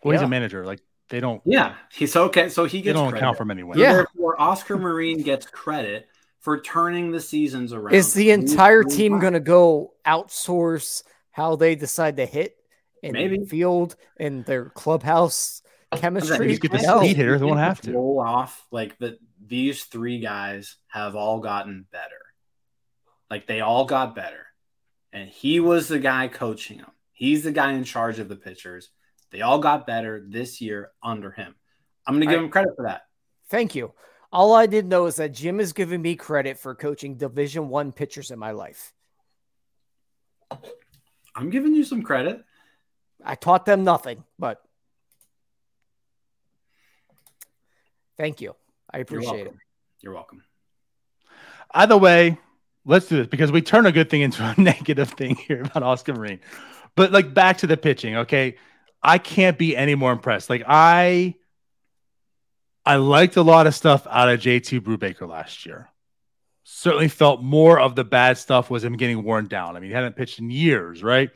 Well, he's a manager. Like they don't Yeah, he's okay. So he they gets don't credit. account for him anyway. Yeah. Therefore, Oscar Marin gets credit for turning the seasons around. Is the entire doing team going to go outsource how they decide to hit in Maybe. the field and their clubhouse chemistry? Just get the No. speed hitter. They You won't have to. roll off like that. These three guys have all gotten better. Like they all got better, and he was the guy coaching them. He's the guy in charge of the pitchers. They all got better this year under him. I'm going to give I- him credit for that. Thank you. All I did know is that Jim is giving me credit for coaching Division One pitchers in my life. I'm giving you some credit. I taught them nothing, but thank you. I You're appreciate it. You're welcome. Either way, let's do this because we turn a good thing into a [LAUGHS] negative thing here about Oscar Marin. But like back to the pitching, okay? I can't be any more impressed. Like I I liked a lot of stuff out of JT Brubaker last year. Certainly felt more of the bad stuff was him getting worn down. I mean, he hadn't pitched in years, right?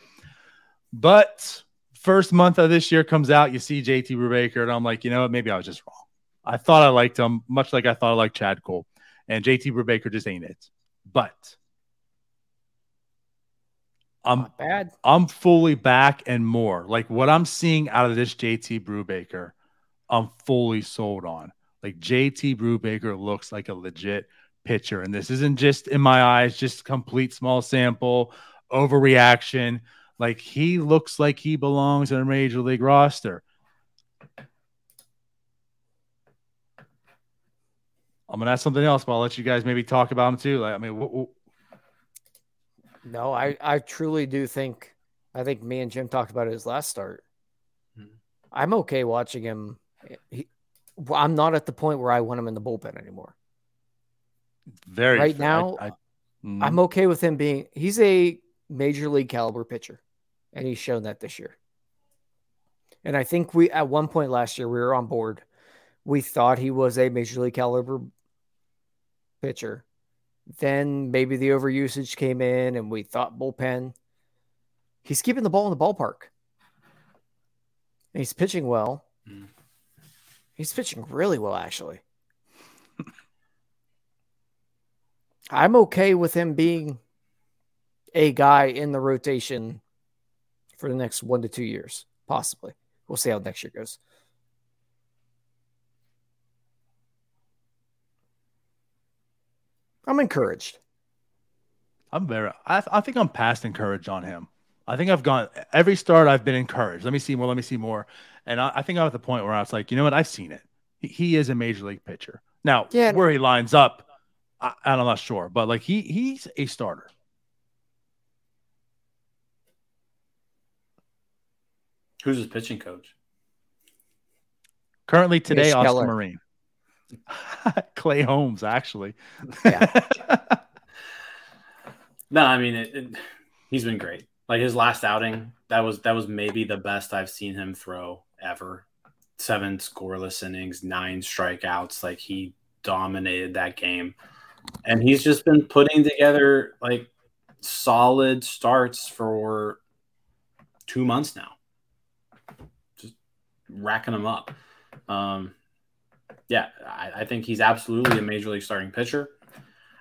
But first month of this year comes out, you see JT Brubaker, and I'm like, you know what? Maybe I was just wrong. I thought I liked him, much like I thought I liked Chad Kuhl and JT Brubaker just ain't it. But I'm Not bad. I'm fully back and more. Like what I'm seeing out of this JT Brubaker, I'm fully sold on. Like JT Brubaker looks like a legit pitcher, and this isn't just in my eyes, just complete small sample overreaction. Like he looks like he belongs in a major league roster. I'm gonna ask something else, but I'll let you guys maybe talk about him too. Like, I mean, wh- wh- No, I, I truly do think I think me and Jim talked about his last start. Mhm. I'm okay watching him. He, I'm not at the point where I want him in the bullpen anymore. very Right I- now, I, mm, I'm okay with him being he's a major league caliber pitcher, and he's shown that this year. And I think we at one point last year we were on board. We thought he was a major league caliber pitcher. Then maybe the overusage came in, and we thought bullpen. He's keeping the ball in the ballpark. And he's pitching well. Mm. He's pitching really well, actually. [LAUGHS] I'm okay with him being a guy in the rotation for the next one to two years, possibly. We'll see how next year goes. I'm encouraged. I'm very. I, I think I'm past encouraged on him. I think I've gone every start. I've been encouraged. Let me see more. Let me see more. And I, I think I'm at the point where I was like, you know what? I've seen it. He, he is a major league pitcher. Now, Yeah. where he lines up, I, I'm not sure, but like he he's a starter. Who's his pitching coach? Currently today, Mitch Oscar Keller. Marin, [LAUGHS] Clay Holmes, actually. [LAUGHS] No, I mean it, it- he's been great. Like his last outing, that was that was maybe the best I've seen him throw ever. Seven scoreless innings, nine strikeouts. Like he dominated that game, and he's just been putting together like solid starts for two months now. Just racking them up. Um, yeah, I, I think he's absolutely a major league starting pitcher.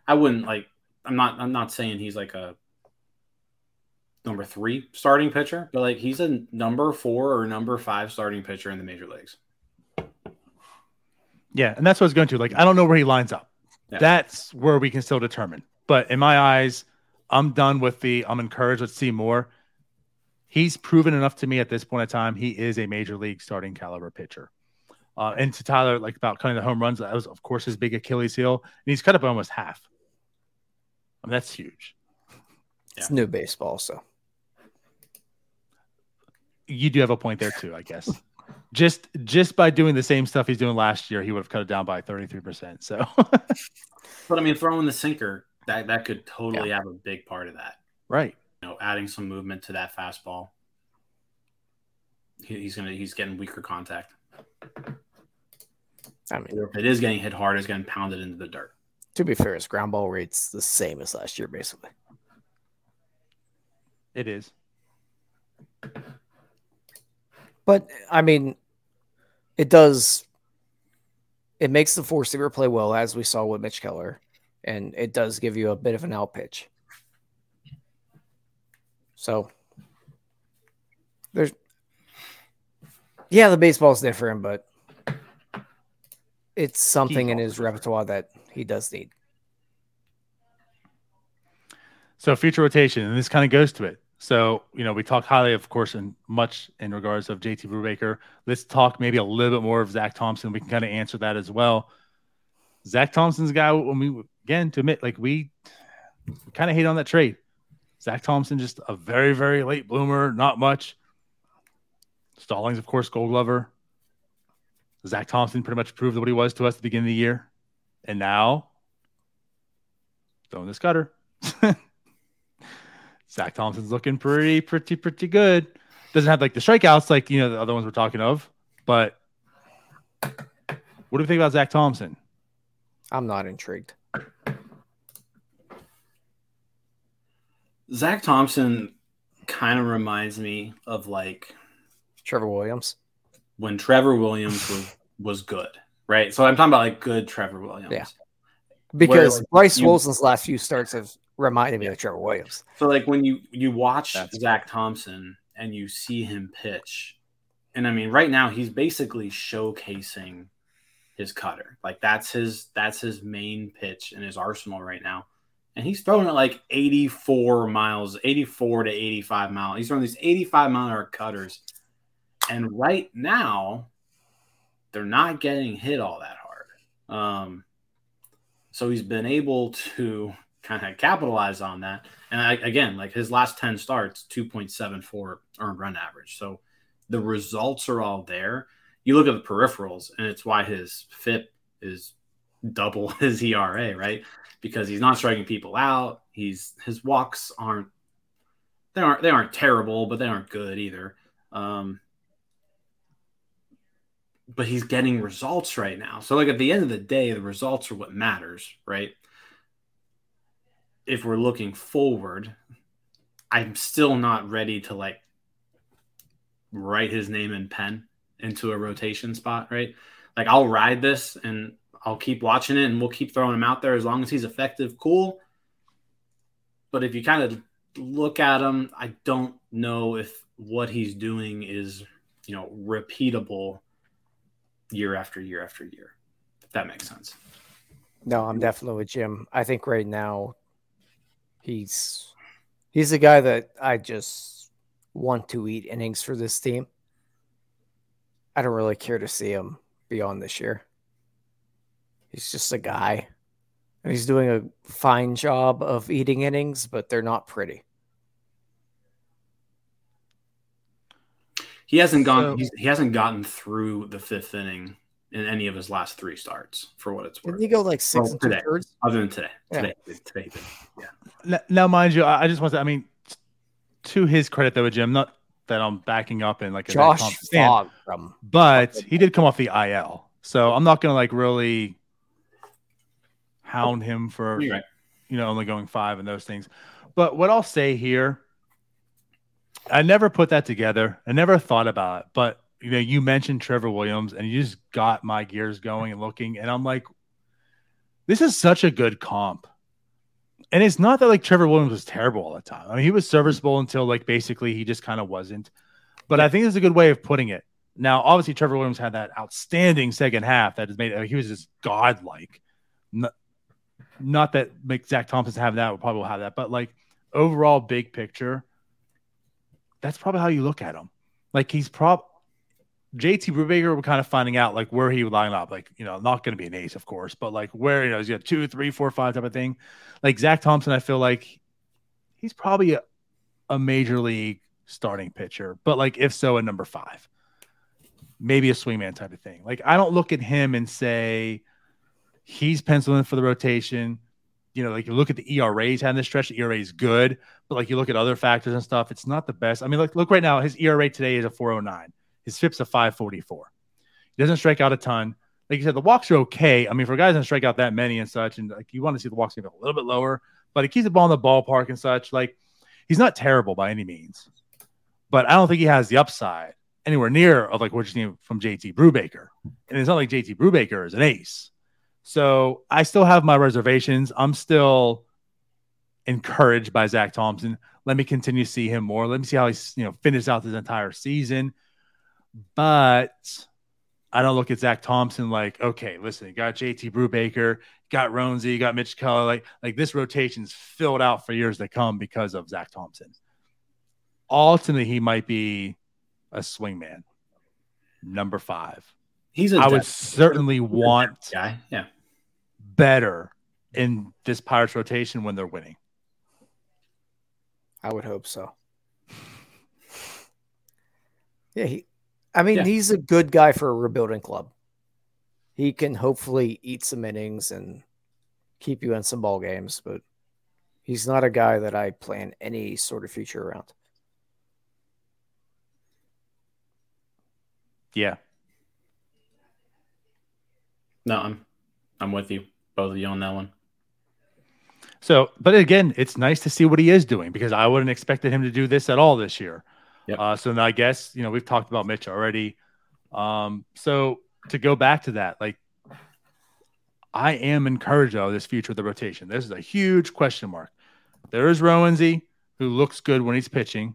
I wouldn't like. I'm not. I'm not saying he's like a number three starting pitcher, but like he's a number four or number five starting pitcher in the major leagues. Yeah, and that's what I was going to. Like, I don't know where he lines up. Yeah. That's where we can still determine. But in my eyes, I'm done with the I'm encouraged. Let's see more. He's proven enough to me at this point in time. He is a major league starting caliber pitcher. Uh, and to Tyler, like about cutting the home runs, that was of course his big Achilles heel, and he's cut up almost half. I mean, that's huge. It's new baseball, so You do have a point there too, I guess. [LAUGHS] just just by doing the same stuff he's doing last year, he would have cut it down by 33 percent. So [LAUGHS] But I mean, throwing the sinker that that could totally have a big part of that. right. You know, adding some movement to that fastball. He, he's gonna he's getting weaker contact. I mean, Or if it is getting hit hard, it's getting pounded into the dirt. to be fair, his ground ball rate's the same as last year, basically. It is. But I mean, it does. It makes the four seamer play well, as we saw with Mitch Keller, and it does give you a bit of an out pitch. So there's, yeah, the baseball's different, but it's something in his repertoire that he does need. So future rotation, and this kind of goes to it. So, you know, we talk highly, of course, and much in regards of JT Brubaker. Let's talk maybe a little bit more of Zach Thompson. We can kind of answer that as well. Zach Thompson's a guy, when we, again, to admit, like we, we kind of hate on that trade. Zach Thompson, just a very, very late bloomer, not much. Stallings, of course, gold glover. Zach Thompson pretty much proved what he was to us at the beginning of the year. And now, throwing this cutter. [LAUGHS] Zach Thompson's looking pretty, pretty, pretty good. Doesn't have like the strikeouts like you know the other ones we're talking of, but what do you think about Zach Thompson? I'm not intrigued. Zach Thompson kind of reminds me of like Trevor Williams when Trevor Williams was was good, right? So I'm talking about like good Trevor Williams. Yeah. Because Where, Bryce you- Wilson's last few starts have reminded me of Trevor Williams. So like when you you watch That's- Zach Thompson and you see him pitch, and I mean right now he's basically showcasing his cutter. Like that's his that's his main pitch in his arsenal right now. And he's throwing it like 84 miles, 84 to 85 miles. He's throwing these 85 mile an hour cutters. And right now, they're not getting hit all that hard. Um, so he's been able to [LAUGHS] kind of capitalize on that. And I, again, like his last 10 starts, 2.74 earned run average. So the results are all there. You look at the peripherals, and it's why his FIP is double [LAUGHS] his ERA, right? Because he's not striking people out. He's his walks aren't they aren't they aren't terrible, but they aren't good either. Um, but he's getting results right now. So like at the end of the day, the results are what matters, right? If we're looking forward, I'm still not ready to like write his name in pen into a rotation spot, right? Like I'll ride this and I'll keep watching it and we'll keep throwing him out there as long as he's effective, cool. But if you kind of look at him, I don't know if what he's doing is, you know, repeatable year after year after year. If that makes sense. No, I'm definitely with Jim. I think right now he's he's the guy that I just want to eat innings for this team. I don't really care to see him beyond this year. He's just a guy. And he's doing a fine job of eating innings, but they're not pretty. He hasn't gone. So- he's, he hasn't gotten through the fifth inning in any of his last three starts. For what it's worth, Didn't he go like six Well, today. thirds? other than today. Yeah. Today, today, today. yeah. N- Now, mind you, I I just want to. I mean, to his credit, though, Jim, not that I'm backing up in like a Josh Thompson stand, from but he did come off the IL, so I'm not gonna like really hound him for right. you know only going five and those things. But what I'll say here, I never put that together. I never thought about it, but you know, you mentioned Trevor Williams, and you just got my gears going and looking, and I'm like, this is such a good comp. And it's not that like Trevor Williams was terrible all the time. I mean, he was serviceable until like basically he just kind of wasn't. But I think it's a good way of putting it. Now, obviously, Trevor Williams had that outstanding second half that has made he was just godlike. Not, not that Zach Thompson have that, probably will have that, but like overall big picture, that's probably how you look at him. Like he's prob JT Brubaker, we're kind of finding out like where he would line up. Like, you know, not going to be an ace, of course, but like where, you know, he's got two, three, four, five type of thing. Like Zach Thompson, I feel like he's probably a, a major league starting pitcher, but like if so, a number five, maybe a swingman type of thing. Like I don't look at him and say he's penciling for the rotation. You know, like you look at the ERAs had in this stretch, the ERA is good, but like you look at other factors and stuff, it's not the best. I mean, like look right now, his ERA today is a 409. His FIP's a 544. He doesn't strike out a ton. Like you said, the walks are okay. I mean, for guys that strike out that many and such, and like you want to see the walks maybe a little bit lower, but he keeps the ball in the ballpark and such. Like he's not terrible by any means, but I don't think he has the upside anywhere near of like what you need from JT Brubaker. And it's not like JT Brubaker is an ace. So I still have my reservations. I'm still encouraged by Zach Thompson. Let me continue to see him more. Let me see how he's, you know, finishes out this entire season. But I don't look at Zach Thompson like, okay, listen, you got JT Brubaker, got Roansy, got Mitch Keller. Like, like this rotation's filled out for years to come because of Zach Thompson. Ultimately, he might be a swingman. Number five. He's a I would certainly want guy. Yeah. better in this Pirates rotation when they're winning. I would hope so. [LAUGHS] Yeah, he, I mean, Yeah. he's a good guy for a rebuilding club. He can hopefully eat some innings and keep you in some ball games, but he's not a guy that I plan any sort of future around. Yeah. No, I'm I'm with you, both of you on that one. So, but again, it's nice to see what he is doing because I wouldn't expected him to do this at all this year. Yep. Uh, so now I guess you know we've talked about Mitch already. Um, so to go back to that, like I am encouraged of this future of the rotation. This is a huge question mark. There is Roansy, who looks good when he's pitching.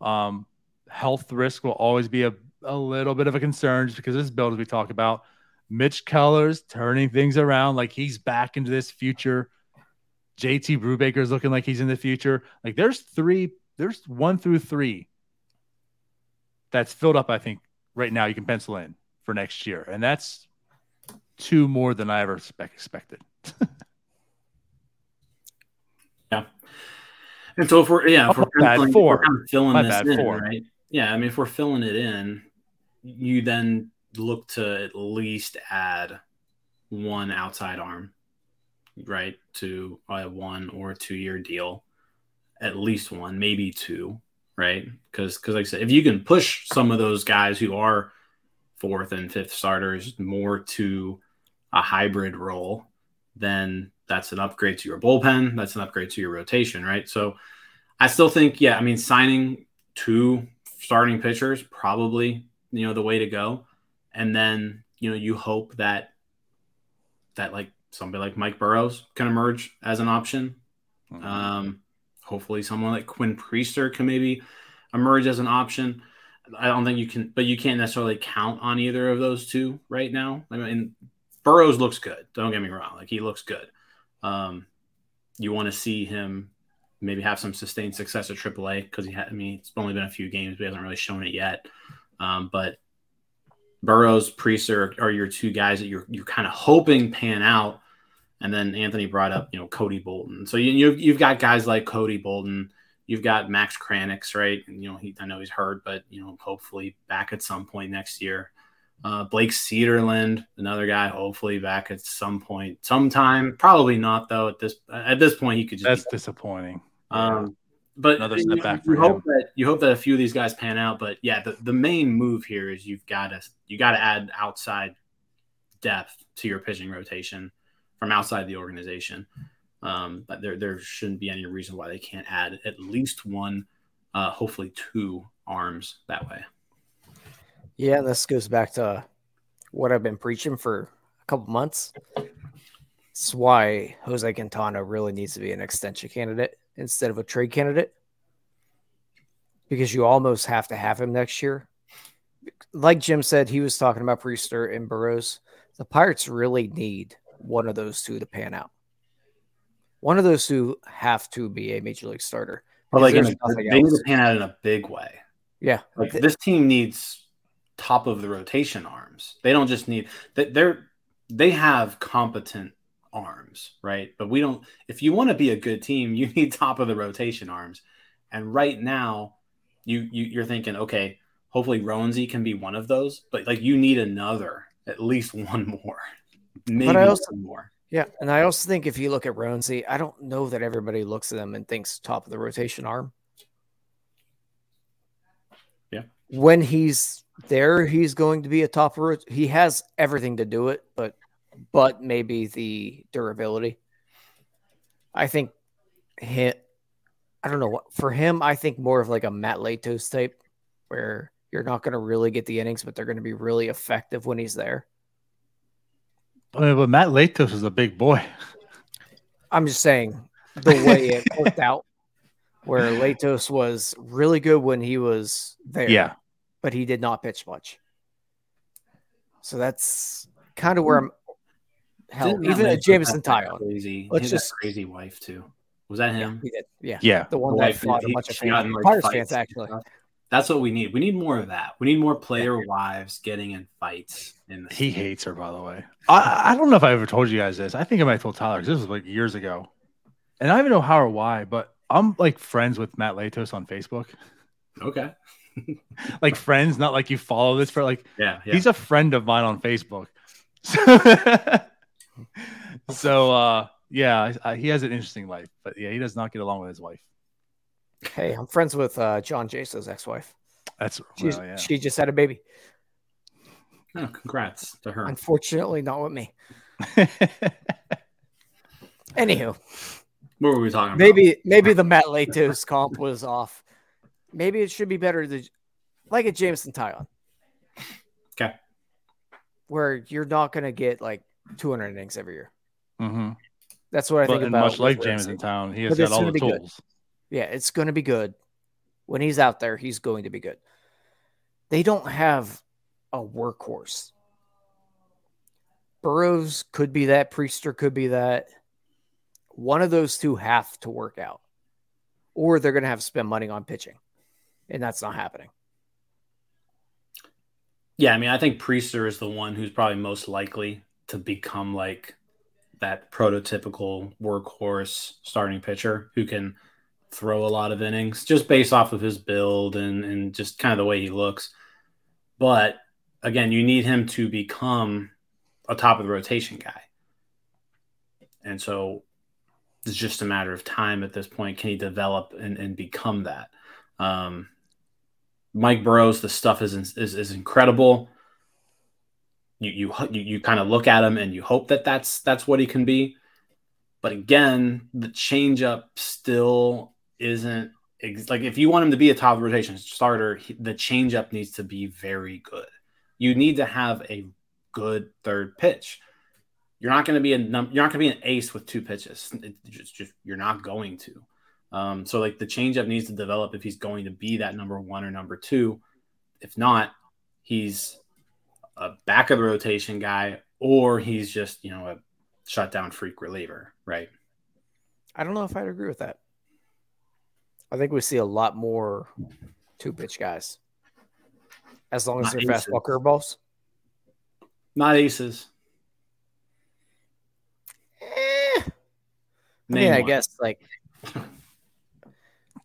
Um, health risk will always be a, a little bit of a concern just because of this build as we talk about. Mitch Keller's turning things around, like he's back into this future. JT Brubaker's looking like he's in the future. Like there's three, there's one through three that's filled up, I think, right now you can pencil in for next year. And that's two more than I ever expect, expected. [LAUGHS] Yeah. And so if we're yeah, if Oh, we're, bad, penciling- if four. we're kind of filling My this bad, in, four. right? Yeah, I mean if we're filling it in, you then look to at least add one outside arm, right, to a one or two year deal, at least one, maybe two, right? Because because like I said, if you can push some of those guys who are fourth and fifth starters more to a hybrid role, then that's an upgrade to your bullpen. That's an upgrade to your rotation, right? So I still think, yeah, I mean, signing two starting pitchers probably, you know, the way to go. And then, you know, you hope that that like somebody like Mike Burrows can emerge as an option. Um, hopefully someone like Quinn Priester can maybe emerge as an option. I don't think you can, but you can't necessarily count on either of those two right now. I mean, Burrows looks good. Don't get me wrong; like he looks good. Um, you want to see him maybe have some sustained success at AAA because he had. I mean, it's only been a few games, but he hasn't really shown it yet. Um, but Burrows, Priester are your two guys that you're you're kind of hoping pan out. And then Anthony brought up, you know, Cody Bolton. So you, you've you've got guys like Cody Bolton. You've got Max Kranick, right? And, you know, he I know he's hurt, but you know, hopefully back at some point next year. Uh, Blake Cederlind, another guy, hopefully back at some point, sometime. Probably not though. At this at this point, he could just That's disappointing. um, but Another you, step back you for hope that you hope that a few of these guys pan out. But yeah, the, the main move here is you've got to you got to add outside depth to your pitching rotation from outside the organization. Um, but there there shouldn't be any reason why they can't add at least one, uh, hopefully two arms that way. Yeah, this goes back to what I've been preaching for a couple months. It's why Jose Quintana really needs to be an extension candidate instead of a trade candidate. Because you almost have to have him next year. Like Jim said, he was talking about Priester and Burrows. The Pirates really need one of those two to pan out. One of those two have to be a major league starter. But like a, they need to pan out in a big way. Yeah. Like this team needs top of the rotation arms. They don't just need that they're they have competent arms, right? But we don't if you want to be a good team, [LAUGHS] you need top of the rotation arms. And right now, you, you you're thinking, okay, hopefully Roansy can be one of those, but like you need another, at least one more. [LAUGHS] Maybe also- one more. Yeah, and I also think if you look at Roansy, I don't know that everybody looks at them and thinks top of the rotation arm. Yeah. When he's there, he's going to be a top of rot- he has everything to do it, but but maybe the durability. I think him I don't know what for him, I think more of like a Matt Latos type where You're not going to really get the innings, but they're going to be really effective when he's there. I mean, but Matt Latos is a big boy. I'm just saying the way it [LAUGHS] worked out, where Latos was really good when he was there. Yeah. But he did not pitch much. So that's kind of where I'm. Hell, Didn't even make a Jameson that guy Taillon. Crazy. Let's He just- crazy wife too. Was that him? he did. Yeah. Yeah. The one The that wife, fought a bunch of she fans. like, Pirates fights fans, actually. That's what we need. We need more of that. We need more player wives getting in fights. In the He hates her, by the way. I, I don't know if I ever told you guys this. I think I might have told Tyler 'cause this was like years ago. And I don't even know how or why, but I'm like friends with Matt Latos on Facebook. Okay. [LAUGHS] Like friends, not like you follow this for like Yeah. Yeah. he's a friend of mine on Facebook. [LAUGHS] so [LAUGHS] uh yeah, I, I- he has an interesting life, but yeah, he does not get along with his wife. Hey, I'm friends with uh, John Jaso's ex-wife. That's She's, well, yeah. She just had a baby. Oh, congrats to her. Unfortunately, not with me. [LAUGHS] Anywho, What were we talking about? maybe maybe the Matt Latos comp was off. Maybe it should be better to like a Jameson Taillon. Okay. Where you're not going to get like 200 innings every year. hmm That's what I But think and about. much like Ramsey. James in town, he has But got all the be good. tools. Yeah, it's going to be good. When he's out there, he's going to be good. They don't have a workhorse. Burrows could be that. Priester could be that. One of those two have to work out, or they're going to have to spend money on pitching, and that's not happening. Yeah, I mean, I think Priester is the one who's probably most likely to become like that prototypical workhorse starting pitcher who can throw a lot of innings just based off of his build and, and just kind of the way he looks. But again, you need him to become a top of the rotation guy. And so it's just a matter of time at this point. Can he develop and, and become that? Um, Mike Burrows, the stuff is is, is incredible. You you you, you kind of look at him and you hope that that's that's what he can be. But again, the changeup still isn't ex- like if you want him to be a top rotation starter, he, the changeup needs to be very good. You need to have a good third pitch. You're not going to be a num- you're not going to be an ace with two pitches. It just, just you're not going to. Um, so like the changeup needs to develop if he's going to be that number one or number two. If not, he's a back of the rotation guy, or he's just you know a shutdown freak reliever, right? I don't know if I'd agree with that. I think we see a lot more two pitch guys, as long as Not they're aces. fastball curveballs. Not aces. Eh, I Name I guess like. [LAUGHS]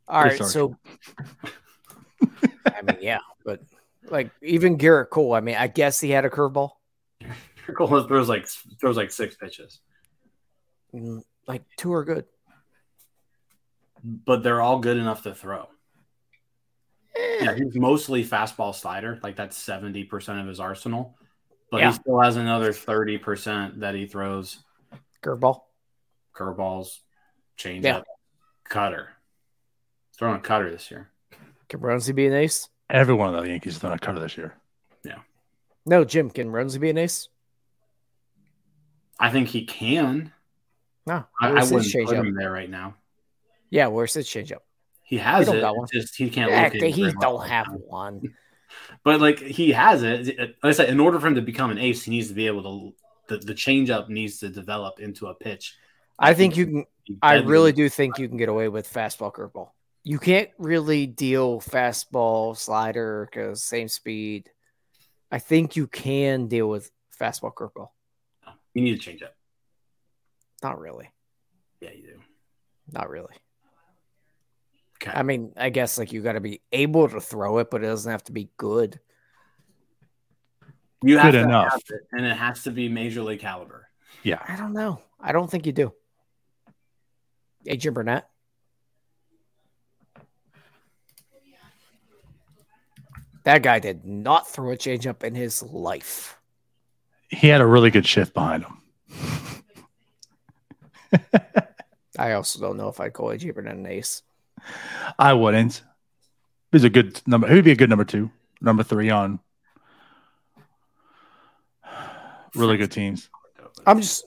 All right, so [LAUGHS] I mean, yeah, but like even Gerrit Cole, I mean, I guess he had a curveball. Cole throws like throws like six pitches, Mm, Like two are good. but they're all good enough to throw. Eh, Yeah, he's mostly fastball slider, like that's seventy percent of his arsenal. But Yeah. he still has another thirty percent that he throws curveball. curveballs, changeup, Yeah. cutter. Throwing a cutter this year. Can Roansy be an ace? Every one of the Yankees has done a cutter this year. Yeah. No, Jim. Can Roansy be an ace? I think he can. No. I, I wouldn't put changeup? him there right now. Yeah, where's his changeup? He has He don't it. got one. Just he can't. Yeah, locate it he don't have one. [LAUGHS] But like he has it. Like I said, in order for him to become an ace, he needs to be able to. The, the changeup needs to develop into a pitch. I think you can. I really do think you can get away with fastball curveball. You can't really deal fastball slider because same speed. I think you can deal with fastball curveball. You need to change changeup. Not really. Yeah, you do. Not really. Okay. I mean, I guess like you got to be able to throw it, but it doesn't have to be good. You have Good to enough. have it, and it has to be major league caliber. Yeah. I don't know. I don't think you do. Adrian Burnett. That guy did not throw a changeup in his life. He had a really good shift behind him. [LAUGHS] I also don't know if I'd call AJ Burnett an ace. I wouldn't. He's a good number. He'd be a good number two. number three on really good teams. I'm just,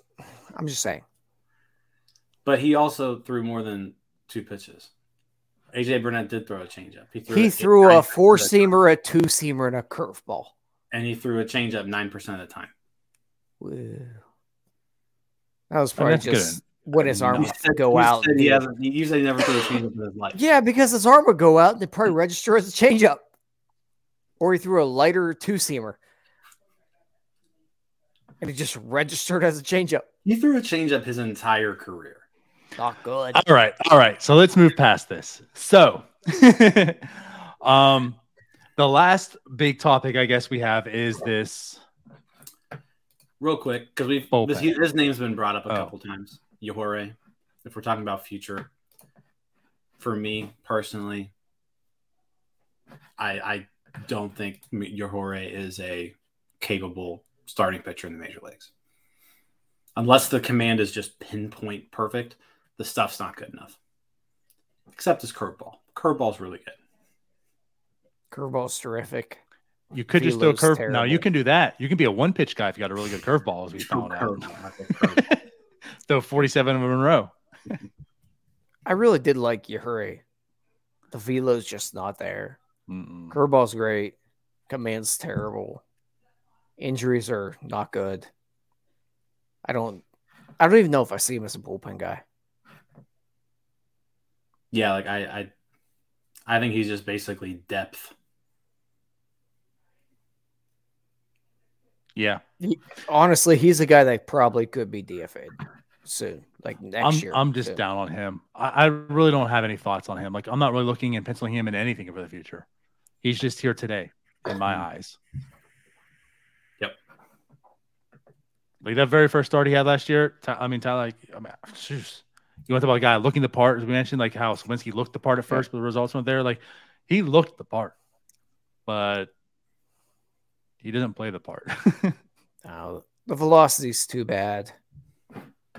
I'm just saying. But he also threw more than two pitches. AJ Burnett did throw a changeup. He threw, he threw a four seamer, a two seamer, and a curveball. And he threw a changeup nine percent of the time. That was probably just good. when his arm would go out. Said he, he usually never threw a changeup in his life. [LAUGHS] Yeah, because his arm would go out and it probably register as a changeup. Or he threw a lighter two seamer. And it just registered as a changeup. He threw a changeup his entire career. Not good. All right. All right. So let's move past this. So [LAUGHS] um the last big topic I guess we have is this real quick because we've this, his name's been brought up a oh. couple times. Yajure, if we're talking about future, for me personally, I I don't think Yajure is a capable starting pitcher in the major leagues. Unless the command is just pinpoint perfect, the stuff's not good enough. Except his curveball. Curveball's really good. Curveball's terrific. You could just throw a curve. Terrible. No, you can do that. You can be a one pitch guy if you got a really good curveball, as we found out. [LAUGHS] [LAUGHS] throw 47 of them in a row. I really did like Yajure. The velo's just not there. Mm-mm. Curveball's great. Command's terrible. Injuries are not good. I don't I don't even know if I see him as a bullpen guy. Yeah, like I I I think he's just basically depth. Yeah. He, honestly, he's a guy that probably could be DFA'd soon, like next I'm, year. I'm just down on him. I, I, really don't have any thoughts on him. Like I'm not really looking and penciling him in anything for the future. He's just here today in my mm-hmm. eyes. Yep. Like that very first start he had last year. I mean, Tyler, like, I mean, geez, you want to talk about a guy looking the part, as we mentioned, like how Suwinski looked the part at first, but the results weren't there. Like he looked the part, but he didn't play the part. [LAUGHS] oh, the velocity's too bad.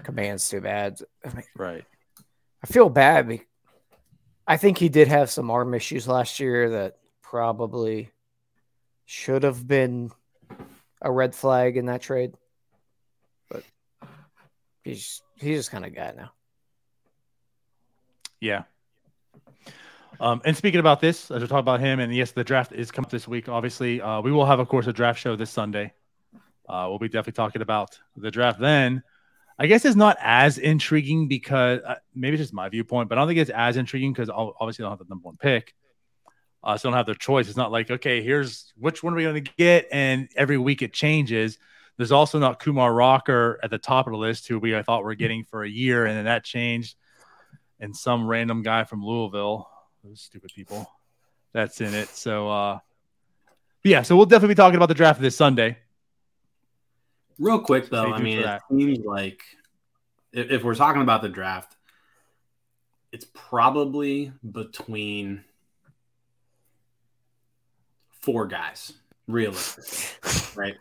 Command's too bad. I mean, right. I feel bad. I think he did have some arm issues last year that probably should have been a red flag in that trade. But he's he's just kind of guy now. Yeah. Um, and speaking about this, as we talk about him, and yes, the draft is coming this week. Obviously, uh, we will have, of course, a draft show this Sunday. Uh, we'll be definitely talking about the draft then. I guess it's not as intriguing because uh, maybe it's just my viewpoint, but I don't think it's as intriguing because obviously they don't have the number one pick. Uh, so they don't have their choice. It's not like, okay, here's which one are we going to get? And every week it changes. There's also not Kumar Rocker at the top of the list, who we I thought were getting for a year, and then that changed. And some random guy from Louisville those stupid people that's in it. So, uh, yeah, so we'll definitely be talking about the draft this Sunday. Real quick, though, I mean, it seems like if, if we're talking about the draft, it's probably between four guys, realistically, [LAUGHS] right?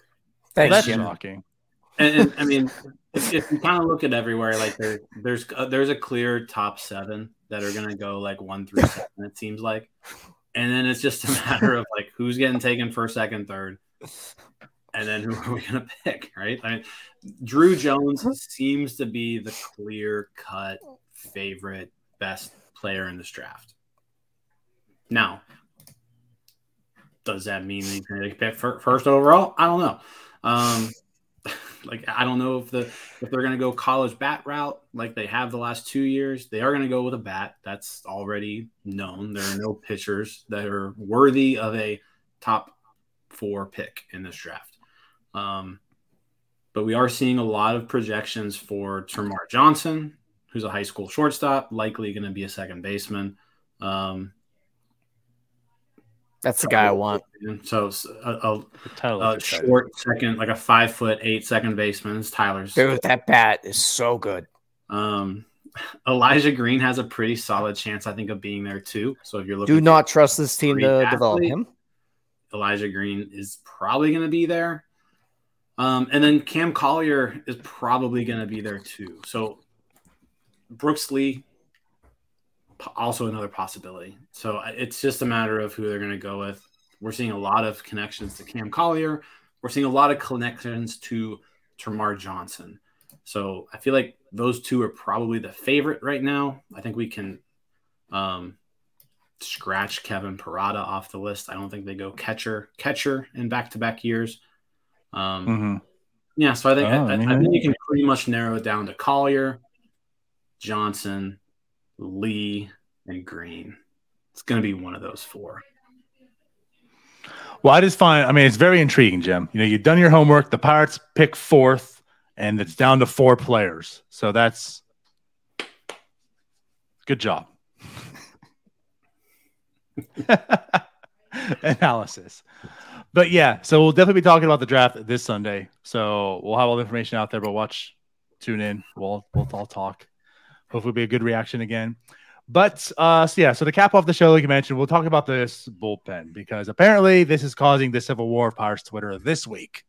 Thanks, well, that's shocking. And, and, I mean, if, if you kind of look at everywhere, like there, there's uh, there's a clear top seven that are going to go like one through seven, it seems like. And then it's just a [LAUGHS] matter of like who's getting taken first, second, third. And then who are we going [LAUGHS] to pick, right? I mean, Druw Jones seems to be the clear cut favorite, best player in this draft. Now, does that mean he's going to pick first overall? I don't know. Um, [LAUGHS] like I don't know if the if they're going to go college bat route like they have the last two years. They are going to go with a bat. That's already known. There are no pitchers that are worthy of a top four pick in this draft. Um, but we are seeing a lot of projections for Termarr Johnson, who's a high school shortstop, likely going to be a second baseman. Um, that's the guy I want. So a, a, a short second, like a five foot eight second baseman is Tyler's. Dude, that bat is so good. Um, Elijah Green has a pretty solid chance, I think, of being there too. So if you're looking, do not trust this team to athlete, develop him. Elijah Green is probably going to be there. Um, and then Cam Collier is probably going to be there too. So Brooks Lee also another possibility. So it's just a matter of who they're going to go with. we're seeing a lot of connections to Cam Collier. We're seeing a lot of connections to Termarr Johnson. So I feel like those two are probably the favorite right now. I think we can um, scratch Kevin Parada off the list. I don't think they go catcher catcher in back to back years. Um, Mm-hmm. Yeah, so I think Oh, I, I, yeah. I think you can pretty much narrow it down to Collier, Johnson, Lee, and Green. It's going to be one of those four. Well, I just find, I mean, it's very intriguing, Jim. You know, you've done your homework. The Pirates pick fourth, and it's down to four players. So that's good job. [LAUGHS] Analysis. But yeah, so we'll definitely be talking about the draft this Sunday. So we'll have all the information out there, but watch, tune in. We'll, we'll all talk. Hopefully, be a good reaction again. But uh, so yeah, so to cap off the show, like you mentioned, we'll talk about this bullpen because apparently this is causing the civil war of Pirates Twitter this week.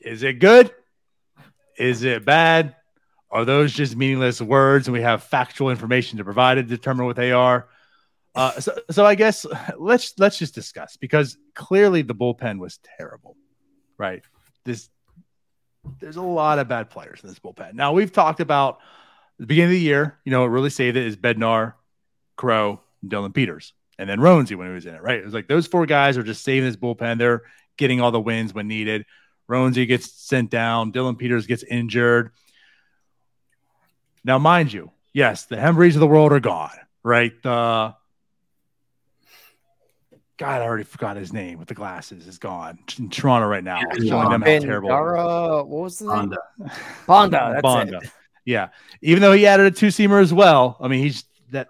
Is it good? Is it bad? Are those just meaningless words and we have factual information to provide to determine what they are? Uh, so, so I guess let's let's just discuss because clearly the bullpen was terrible, right? This there's a lot of bad players in this bullpen. Now we've talked about the beginning of the year, you know, what really saved it is Bednar, Crowe, Dylan Peters, and then Roansy when he was in it, right? It was like those four guys are just saving this bullpen. They're getting all the wins when needed. Roansy gets sent down. Dylan Peters gets injured. Now, mind you, yes, the Hembrees of the world are gone, right? The God, I already forgot his name with the glasses is gone in Toronto right now. Yeah, showing them how terrible. Dara, what was the name? Honda. [LAUGHS] Banda. That's Banda. it. Yeah. Even though he added a two seamer as well, I mean, he's that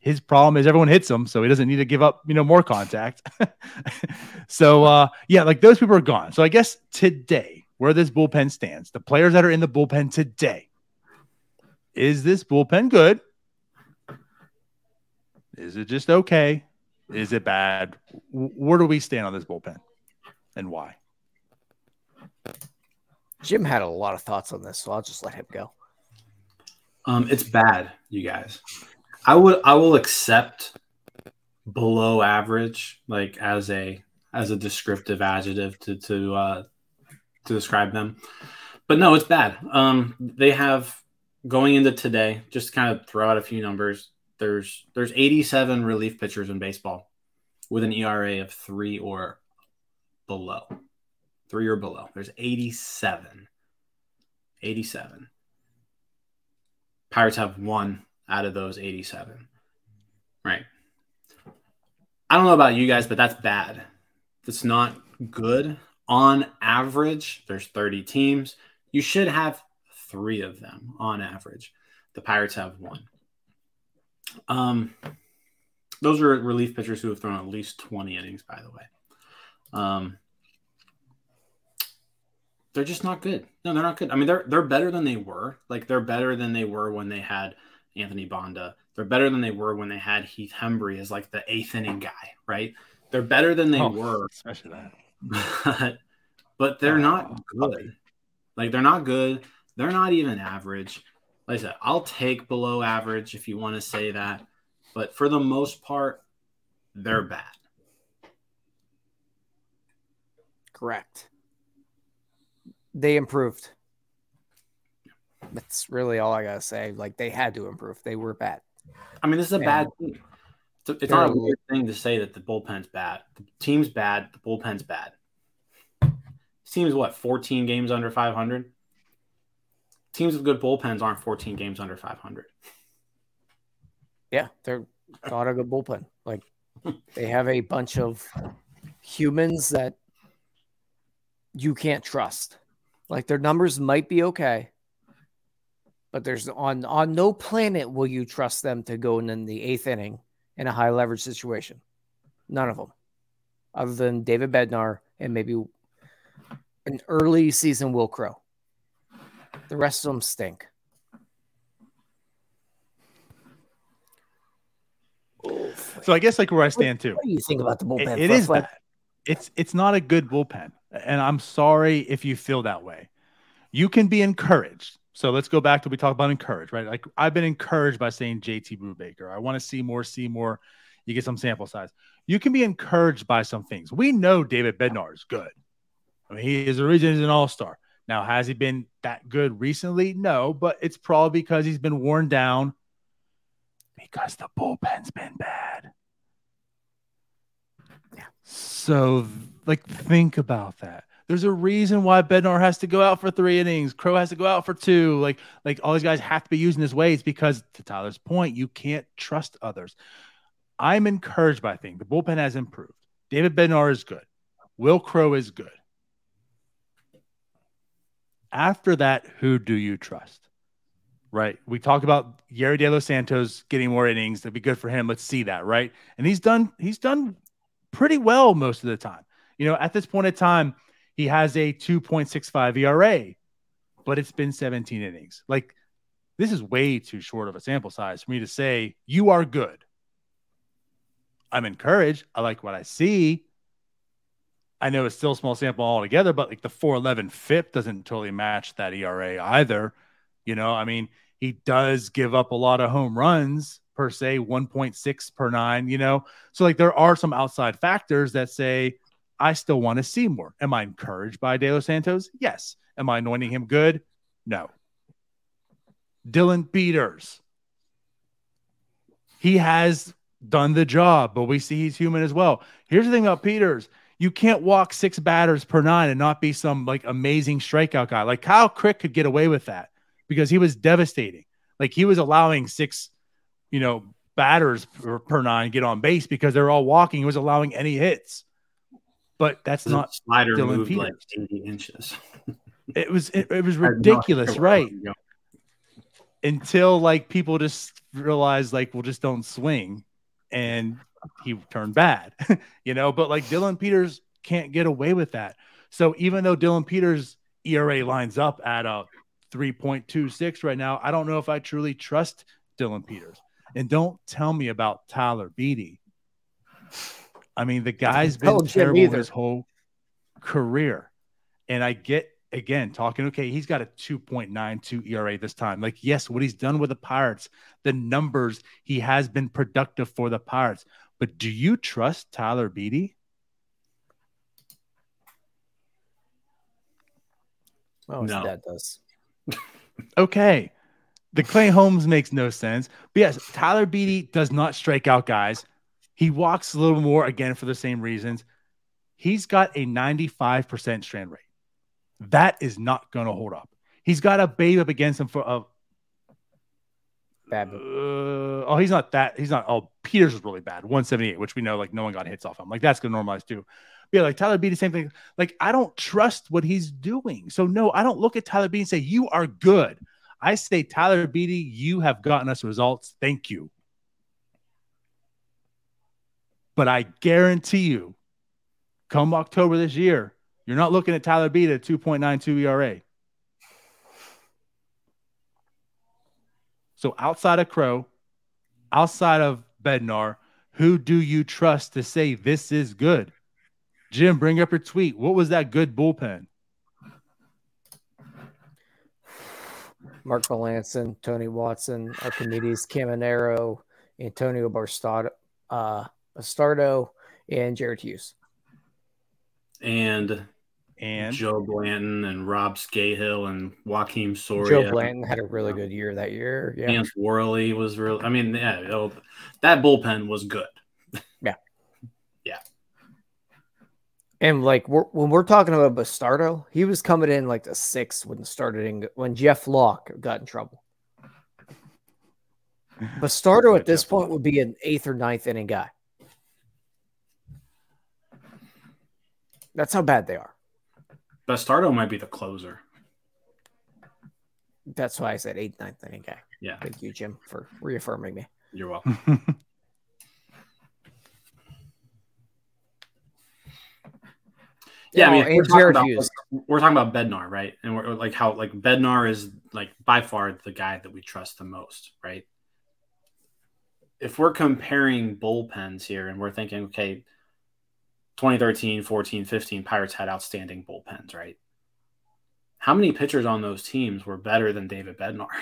his problem is everyone hits him, so he doesn't need to give up, you know, more contact. [LAUGHS] so uh yeah, like those people are gone. So I guess today, where this bullpen stands, the players that are in the bullpen today, is this bullpen good? Is it just okay? Is it bad? Where do we stand on this bullpen and why? Jim had a lot of thoughts on this, so I'll just let him go. Um, it's bad, you guys. I would I will accept below average like as a as a descriptive adjective to to uh to describe them. But no, it's bad. Um they have going into today, just kind of throw out a few numbers. There's there's 87 relief pitchers in baseball with an ERA of 3 or below. 3 or below. There's 87. 87. Pirates have one out of those 87. Right. I don't know about you guys, but that's bad. That's not good. On average, there's 30 teams. You should have three of them on average. The Pirates have one. Um, those are relief pitchers who have thrown at least 20 innings, by the way. Um, they're just not good. No, they're not good. I mean, they're they're better than they were. Like they're better than they were when they had Anthony Banda. They're better than they were when they had Heath Hembree as like the eighth inning guy, right? They're better than they Oh, were, especially that. but, but they're Oh, not good. Like they're not good. They're not even average. Like I said, I'll take below average if you want to say that, but for the most part, they're bad. Correct. They improved. That's really all I gotta say. Like they had to improve. They were bad. I mean, this is a Yeah. bad team. It's, it's not a weird thing to say that the bullpen's bad. The team's bad. The bullpen's bad. Team's what, 14 games under 500? Teams with good bullpens aren't 14 games under 500. Yeah, they're not a good bullpen. Like they have a bunch of humans that you can't trust. Like their numbers might be okay, but there's on on no planet will you trust them to go in the eighth inning in a high leverage situation. None of them, other than David Bednar and maybe an early season Wil Crowe. The rest of them stink. So I guess like where I stand too. What do you think about the bullpen? it Fluff? is Like. It's it's not a good bullpen, and I'm sorry if you feel that way. You can be encouraged. So let's go back to we talked about encouraged, right? Like I've been encouraged by saying JT Brubaker. I want to see more, see more. You get some sample size. You can be encouraged by some things. We know David Bednar is good. I mean, he is the reason he's an all star. Now, has he been that good recently? No, but it's probably because he's been worn down because the bullpen's been bad. Yeah. So, like, think about that. There's a reason why Bednar has to go out for three innings. Crowe has to go out for two. Like, like all these guys have to be using this way. It's because, to Tyler's point, you can't trust others. I'm encouraged by things. The bullpen has improved. David Bednar is good. Wil Crowe is good. After that, who do you trust? Right. We talked about Yerry De Los Santos getting more innings. That'd be good for him. Let's see that. Right. And he's done, he's done pretty well most of the time. You know, at this point in time, he has a 2.65 ERA, but it's been 17 innings. Like, this is way too short of a sample size for me to say you are good. I'm encouraged. I like what I see. I know it's still a small sample altogether, but like the 411 FIP doesn't totally match that ERA either. You know, I mean, he does give up a lot of home runs per se, 1.6 per nine, you know. So, like, there are some outside factors that say, I still want to see more. Am I encouraged by De Los Santos? Yes. Am I anointing him good? No. Dylan Peters. He has done the job, but we see he's human as well. Here's the thing about Peters you can't walk six batters per nine and not be some like amazing strikeout guy. Like Kyle Crick could get away with that because he was devastating. Like he was allowing six, you know, batters per, per nine get on base because they're all walking. He was allowing any hits. But that's The not slider Dylan moved like 80 inches. it was it, it was [LAUGHS] I had no ridiculous, right? that was going. Until like people just realize like well just don't swing and he turned bad, [LAUGHS] you know. But like Dylan Peters can't get away with that. So even though Dylan Peters ERA lines up at a 3.26 right now, I don't know if I truly trust Dylan Peters. And don't tell me about Tyler Beede. I mean, the guy's been terrible his whole career. And I get again talking, okay, he's got a 2.92 ERA this time. Like, yes, what he's done with the Pirates, the numbers, he has been productive for the Pirates. But do you trust Tyler Beede? Oh, his No. dad does. Okay. The Clay Holmes makes no sense. But yes, Tyler Beede does not strike out guys. He walks a little more again for the same reasons. He's got a 95% strand rate. That is not going to hold up. He's got a babe up against him for a. Bad. Uh, oh, he's not that. He's not. Oh, Peters was really bad. 178, which we know like no one got hits off him. Like that's to normalize too. But yeah, like Tyler Beede, same thing. Like I don't trust what he's doing. So no, I don't look at Tyler Beede and say you are good. I say Tyler Beede, you have gotten us results. Thank you. But I guarantee you, come October this year, you're not looking at Tyler Beede at 2.92 ERA. So outside of Crowe, outside of Bednar, who do you trust to say this is good? Jim, bring up your tweet. What was that good bullpen? Mark Melancon, Tony Watson, Arquimedes Caminero, Antonio Bastardo, uh, Bastardo, and Jared Hughes. And, And Joe Blanton and Rob Scahill and Joakim Soria. Joe Blanton had a really good year that year. Yeah. Vance Worley was real. I mean, yeah, it'll- that bullpen was good. [LAUGHS] Yeah. yeah. And like we're, when we're talking about Bastardo, he was coming in like the sixth when started in, when Jeff Locke got in trouble. Bastardo at this Jeff point would be an eighth or ninth inning guy. That's how bad they are. Bastardo might be the closer. That's why I said eighth, ninth inning guy. Yeah, Thank you, Jim, for reaffirming me. you're welcome. [LAUGHS] Yeah, I Oh, mean, we're talking, about, we're talking about Bednar, right? And we're like how like Bednar is like by far the guy that we trust the most, right? If we're comparing bullpens here and we're thinking, okay, 2013, 14, 15, Pirates had outstanding bullpens, right? How many pitchers on those teams were better than David Bednar? [LAUGHS]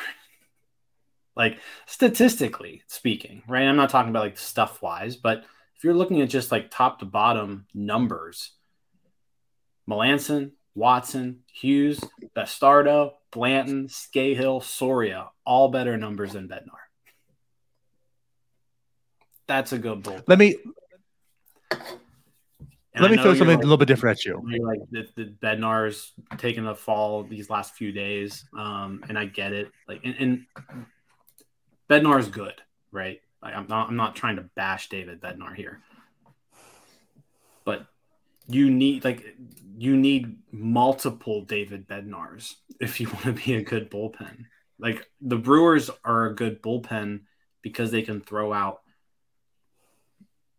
Like statistically speaking, right? I'm not talking about like stuff wise, but if you're looking at just like top to bottom numbers, Melancon, Watson, Hughes, Bastardo, Blanton, Scahill, Soria, all better numbers than Bednar. That's a good bull. Let me and let me throw something like, a little bit different at you. Like the, the Bednar's taking a fall these last few days, um, and I get it. Like, and, and Bednar is good, right? Like, I'm not I'm not trying to bash David Bednar here, but you need like you need multiple David Bednars if you [LAUGHS] want to be a good bullpen. Like the Brewers are a good bullpen because they can throw out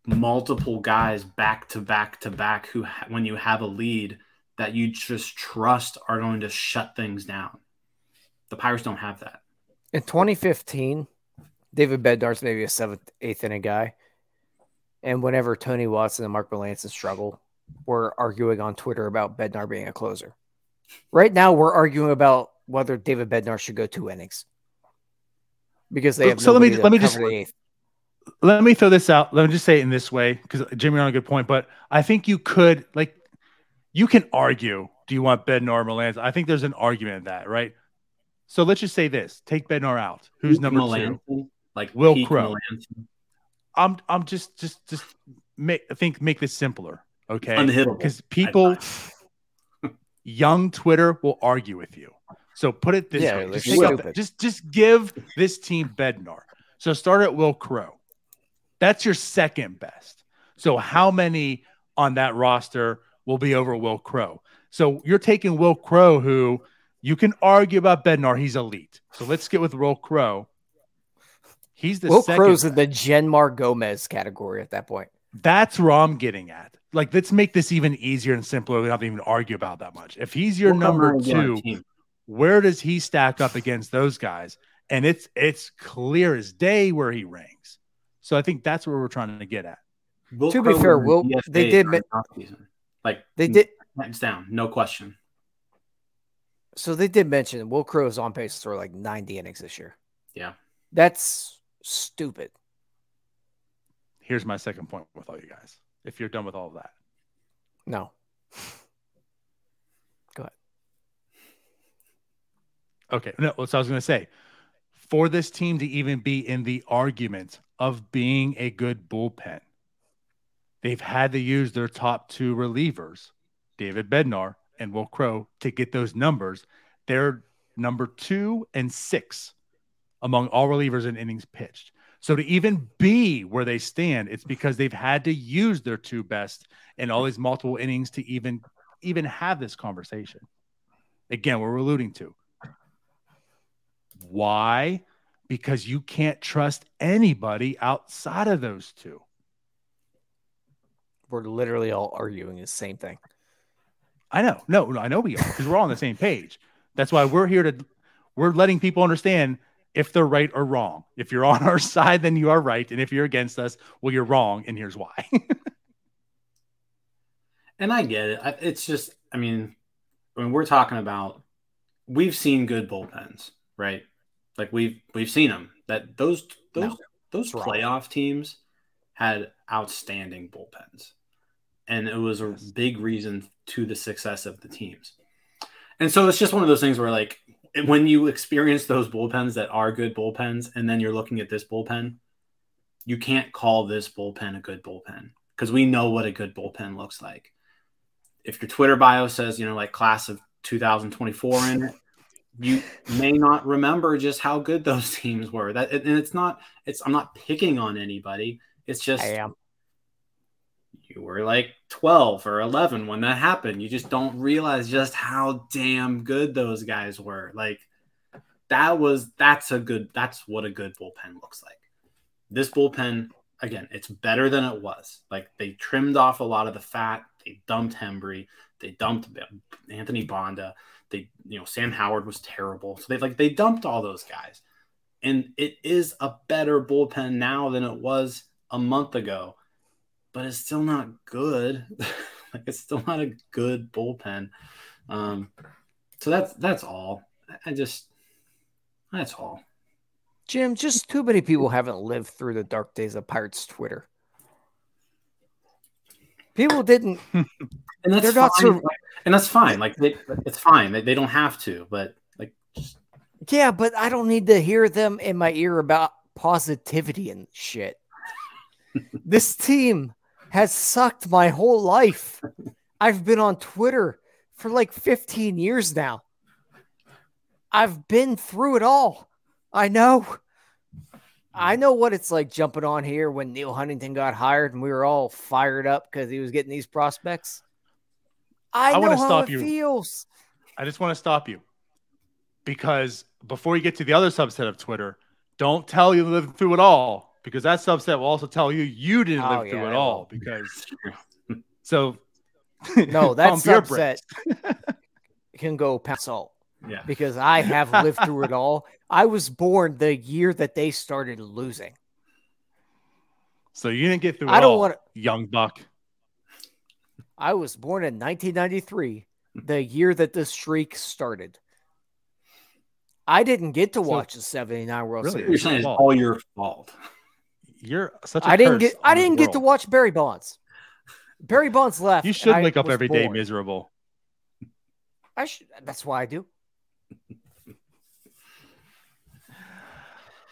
multiple guys back to back to back who when you have a lead that you just trust are going to shut things down. The Pirates don't have that. In 2015, David Bednar's maybe a seventh, eighth inning guy. And whenever Tony Watson and Mark Melancon struggle, we're arguing on Twitter about Bednar being a closer. Right now, we're arguing about whether David Bednar should go two innings because they have. So let me let me just let me throw this out. Let me just say it in this way because Jimmy on a good point, but I think you could like you can argue. Do you want Bednar or Melancon? I think there's an argument in that, right? So let's just say this: take Bednar out. Who's number Melancon? two? Like Wil Crowe. I'm I'm just just just make I think make this simpler, okay? Because people, young Twitter will argue with you. So put it this yeah, way: just, just just give this team Bednar. So start at Wil Crowe. That's your second best. So how many on that roster will be over Wil Crowe? So you're taking Wil Crowe, who you can argue about Bednar. He's elite. So let's get with Wil Crowe. He's the Wil Crowe's in the Jeanmar Gomez category at that point. That's where I'm getting at. Like, let's make this even easier and simpler. We don't even argue about that much. If he's your we'll number two, where does he stack up against those guys? And it's it's clear as day where he ranks. So I think that's where we're trying to get at. Will to be fair, Will they did like they did hands down, no question. So they did mention Wil Crowe is on pace for like 90 innings this year. Yeah. That's stupid. Here's my second point with all you guys. If you're done with all of that. No. [LAUGHS] Go ahead. Okay. No, that's what I was going to say. For this team to even be in the argument of being a good bullpen. They've had to use their top two relievers, David Bednar and Wil Crowe, to get those numbers. They're number two and six among all relievers in innings pitched. So to even be where they stand, it's because they've had to use their two best in all these multiple innings to even even have this conversation. Again, we're alluding to. Why because you can't trust anybody outside of those two. We're literally all arguing the same thing. I know. No, I know we are because we're all on the same page. That's why we're here to we're letting people understand if they're right or wrong. If you're on our [LAUGHS] side, then you are right. And if you're against us, well, you're wrong. And here's why. [LAUGHS] and I get it. It's just, I mean, when we're talking about, we've seen good bullpens, right? Like we've we've seen them that those those no, those playoff teams had outstanding bullpens, and it was a big reason to the success of the teams. And so it's just one of those things where like when you experience those bullpens that are good bullpens, and then you're looking at this bullpen, you can't call this bullpen a good bullpen because we know what a good bullpen looks like. If your Twitter bio says, you know, like class of 2024 in it, you may not remember just how good those [LAUGHS] teams were. That and it's not it's I'm not picking on anybody. It's just. You were like 12 or 11 when that happened. You just don't realize just how damn good those guys were. Like that was that's a good that's what a good bullpen looks like. This bullpen again, it's better than it was. Like they trimmed off a lot of the fat. They dumped Hembree. They dumped Anthony Banda. They, you know, Sam Howard was terrible. So they like they dumped all those guys. And it is a better bullpen now than it was a month ago, but it's still not good. [LAUGHS] like it's still not a good bullpen. Um, so that's that's all. I just that's all. Jim, just too many people haven't lived through the dark days of Pirates Twitter. People didn't. [LAUGHS] and that's They're fine. not sur- and that's fine. Like they, it's fine. They, they don't have to, but like just Yeah, but I don't need to hear them in my ear about positivity and shit. [LAUGHS] this team has sucked my whole life. I've been on Twitter for like 15 years now. I've been through it all. I know. I know what it's like jumping on here when Neal Huntington got hired and we were all fired up because he was getting these prospects. I, I wanna stop it you. feels. I just want to stop you because before you get to the other subset of Twitter, don't tell you lived through it all because that subset will also tell you you didn't Oh, live yeah, through it all because [LAUGHS] so [LAUGHS] No, that pump your subset brakes. [LAUGHS] can go past salt. yeah. because I have lived through it all. I was born the year that they started losing. So you didn't get through it I don't all, want young buck. I was born in 1993, hmm. the year that the streak started. I didn't get to So- watch the 79 World Really? You're Series. saying it's fault. all your fault. You're such a I didn't get I didn't get to watch Barry Bonds. Barry Bonds left. You and should I wake up was every day born. miserable. I should that's why I do.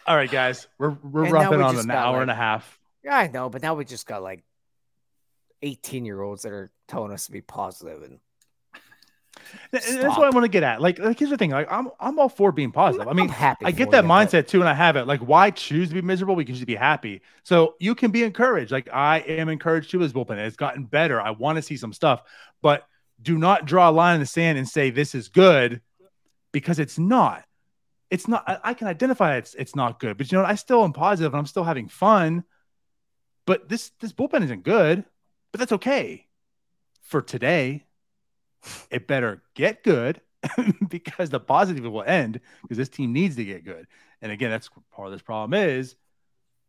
All right, guys, we're we're And now roughing we on an hour like- and a half. Yeah, I know, but now we just got like 18 year olds that are telling us to be positive and And That's what I want to get at. Like, like here's the thing. Like, I'm I'm all for being positive. I mean. I get that you, but- mindset too, and I have it. Like, why choose to be miserable? We can just be happy. So you can be encouraged. Like I am encouraged too as bullpen. It's gotten better. I want to see some stuff, but do not draw a line in the sand and say this is good because it's not. It's not. I, I can identify it's it's not good, but you know what? I still am positive and I'm still having fun. But this this bullpen isn't good, but that's okay for today. It better get good [LAUGHS] because the positive will end because this team needs to get good. And again, that's part of this problem is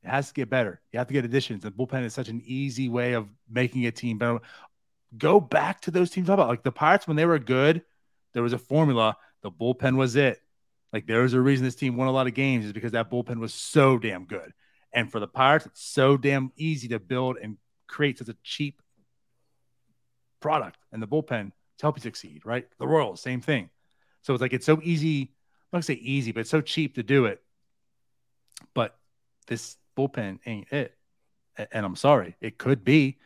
it has to get better. You have to get additions. The bullpen is such an easy way of making a team better. Go back to those teams. About like the Pirates when they were good? There was a formula. The bullpen was it. Like there was a reason this team won a lot of games is because that bullpen was so damn good. And for the Pirates, it's so damn easy to build and create such a cheap product. And the bullpen to help you succeed, right? The Royals, same thing. So it's like it's so easy. I'm not gonna say easy, but it's so cheap to do it. But this bullpen ain't it. And I'm sorry, it could be.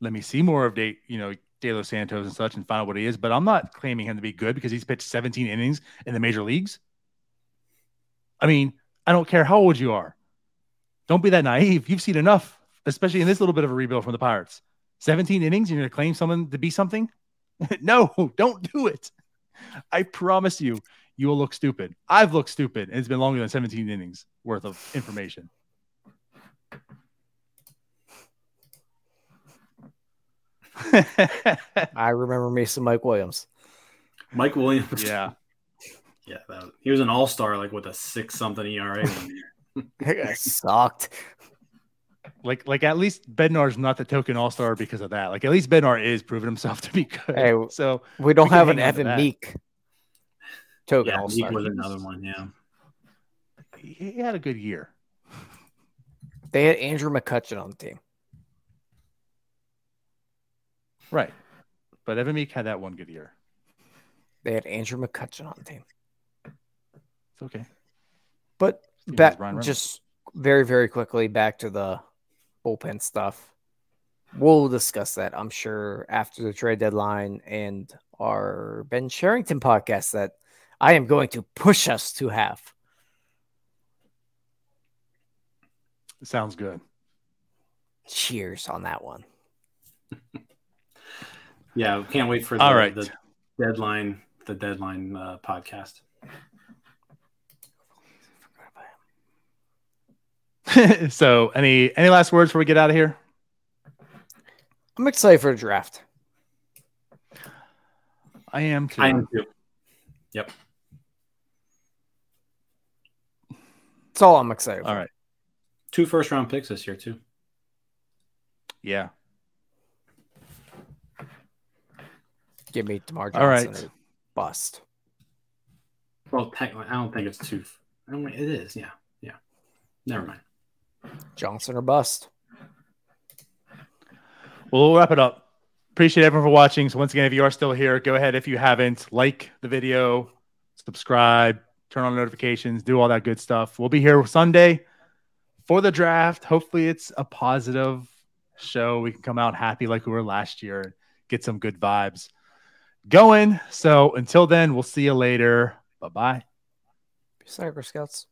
Let me see more of De, you know, De Los Santos and such and find out what he is. But I'm not claiming him to be good because he's pitched 17 innings in the major leagues. I mean, I don't care how old you are. Don't be that naive. You've seen enough, especially in this little bit of a rebuild from the Pirates. 17 innings, you're going to claim someone to be something? [LAUGHS] no, don't do it. I promise you, you will look stupid. I've looked stupid, and it's been longer than 17 innings worth of information. [LAUGHS] I remember me some Mike Williams. Mike Williams. yeah. Yeah. That was, he was an all star, like with a six something ERA. [LAUGHS] That guy sucked. Like, like at least Bednar's not the token all star because of that. Like, at least Bednar is proving himself [LAUGHS] to be good. Hey, so We don't We have an hang on to Evan. Meek token yeah, all Meek star. was another one. Yeah. he had a good year. They had Andrew McCutchen on the team. Right. But Evan Meek had that one good year. They had Andrew McCutchen on the team. It's okay. But back has just very very quickly back to the bullpen stuff. We'll discuss that, I'm sure, after the trade deadline and our Ben Cherington podcast that I am going to push us to have. sounds good. Cheers on that one. [LAUGHS] Yeah. Can't wait for the, All right. the deadline, the deadline uh, podcast. [LAUGHS] so, any any last words before we get out of here? I'm excited for the draft. I am too. I am too. Yep. That's all I'm excited for. All right. Two first round picks this year, too. Yeah. Give me Termarr Johnson All right. bust. Well, I don't think it's two. I don't, it is. Yeah. Yeah. Never mind. Johnson or bust. Well, we'll wrap it up. Appreciate everyone for watching. So once again, if you are still here, go ahead if you haven't, like the video, subscribe, turn on notifications, do all that good stuff. We'll be here Sunday for the draft. Hopefully, it's a positive show. We can come out happy like we were last year, and get some good vibes going. So until then, we'll see you later. Bye bye. Cyber Scouts.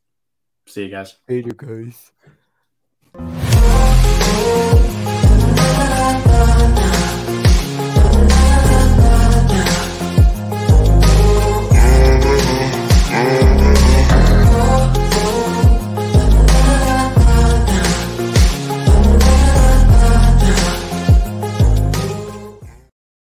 See you guys. Later, guys. Oh, oh,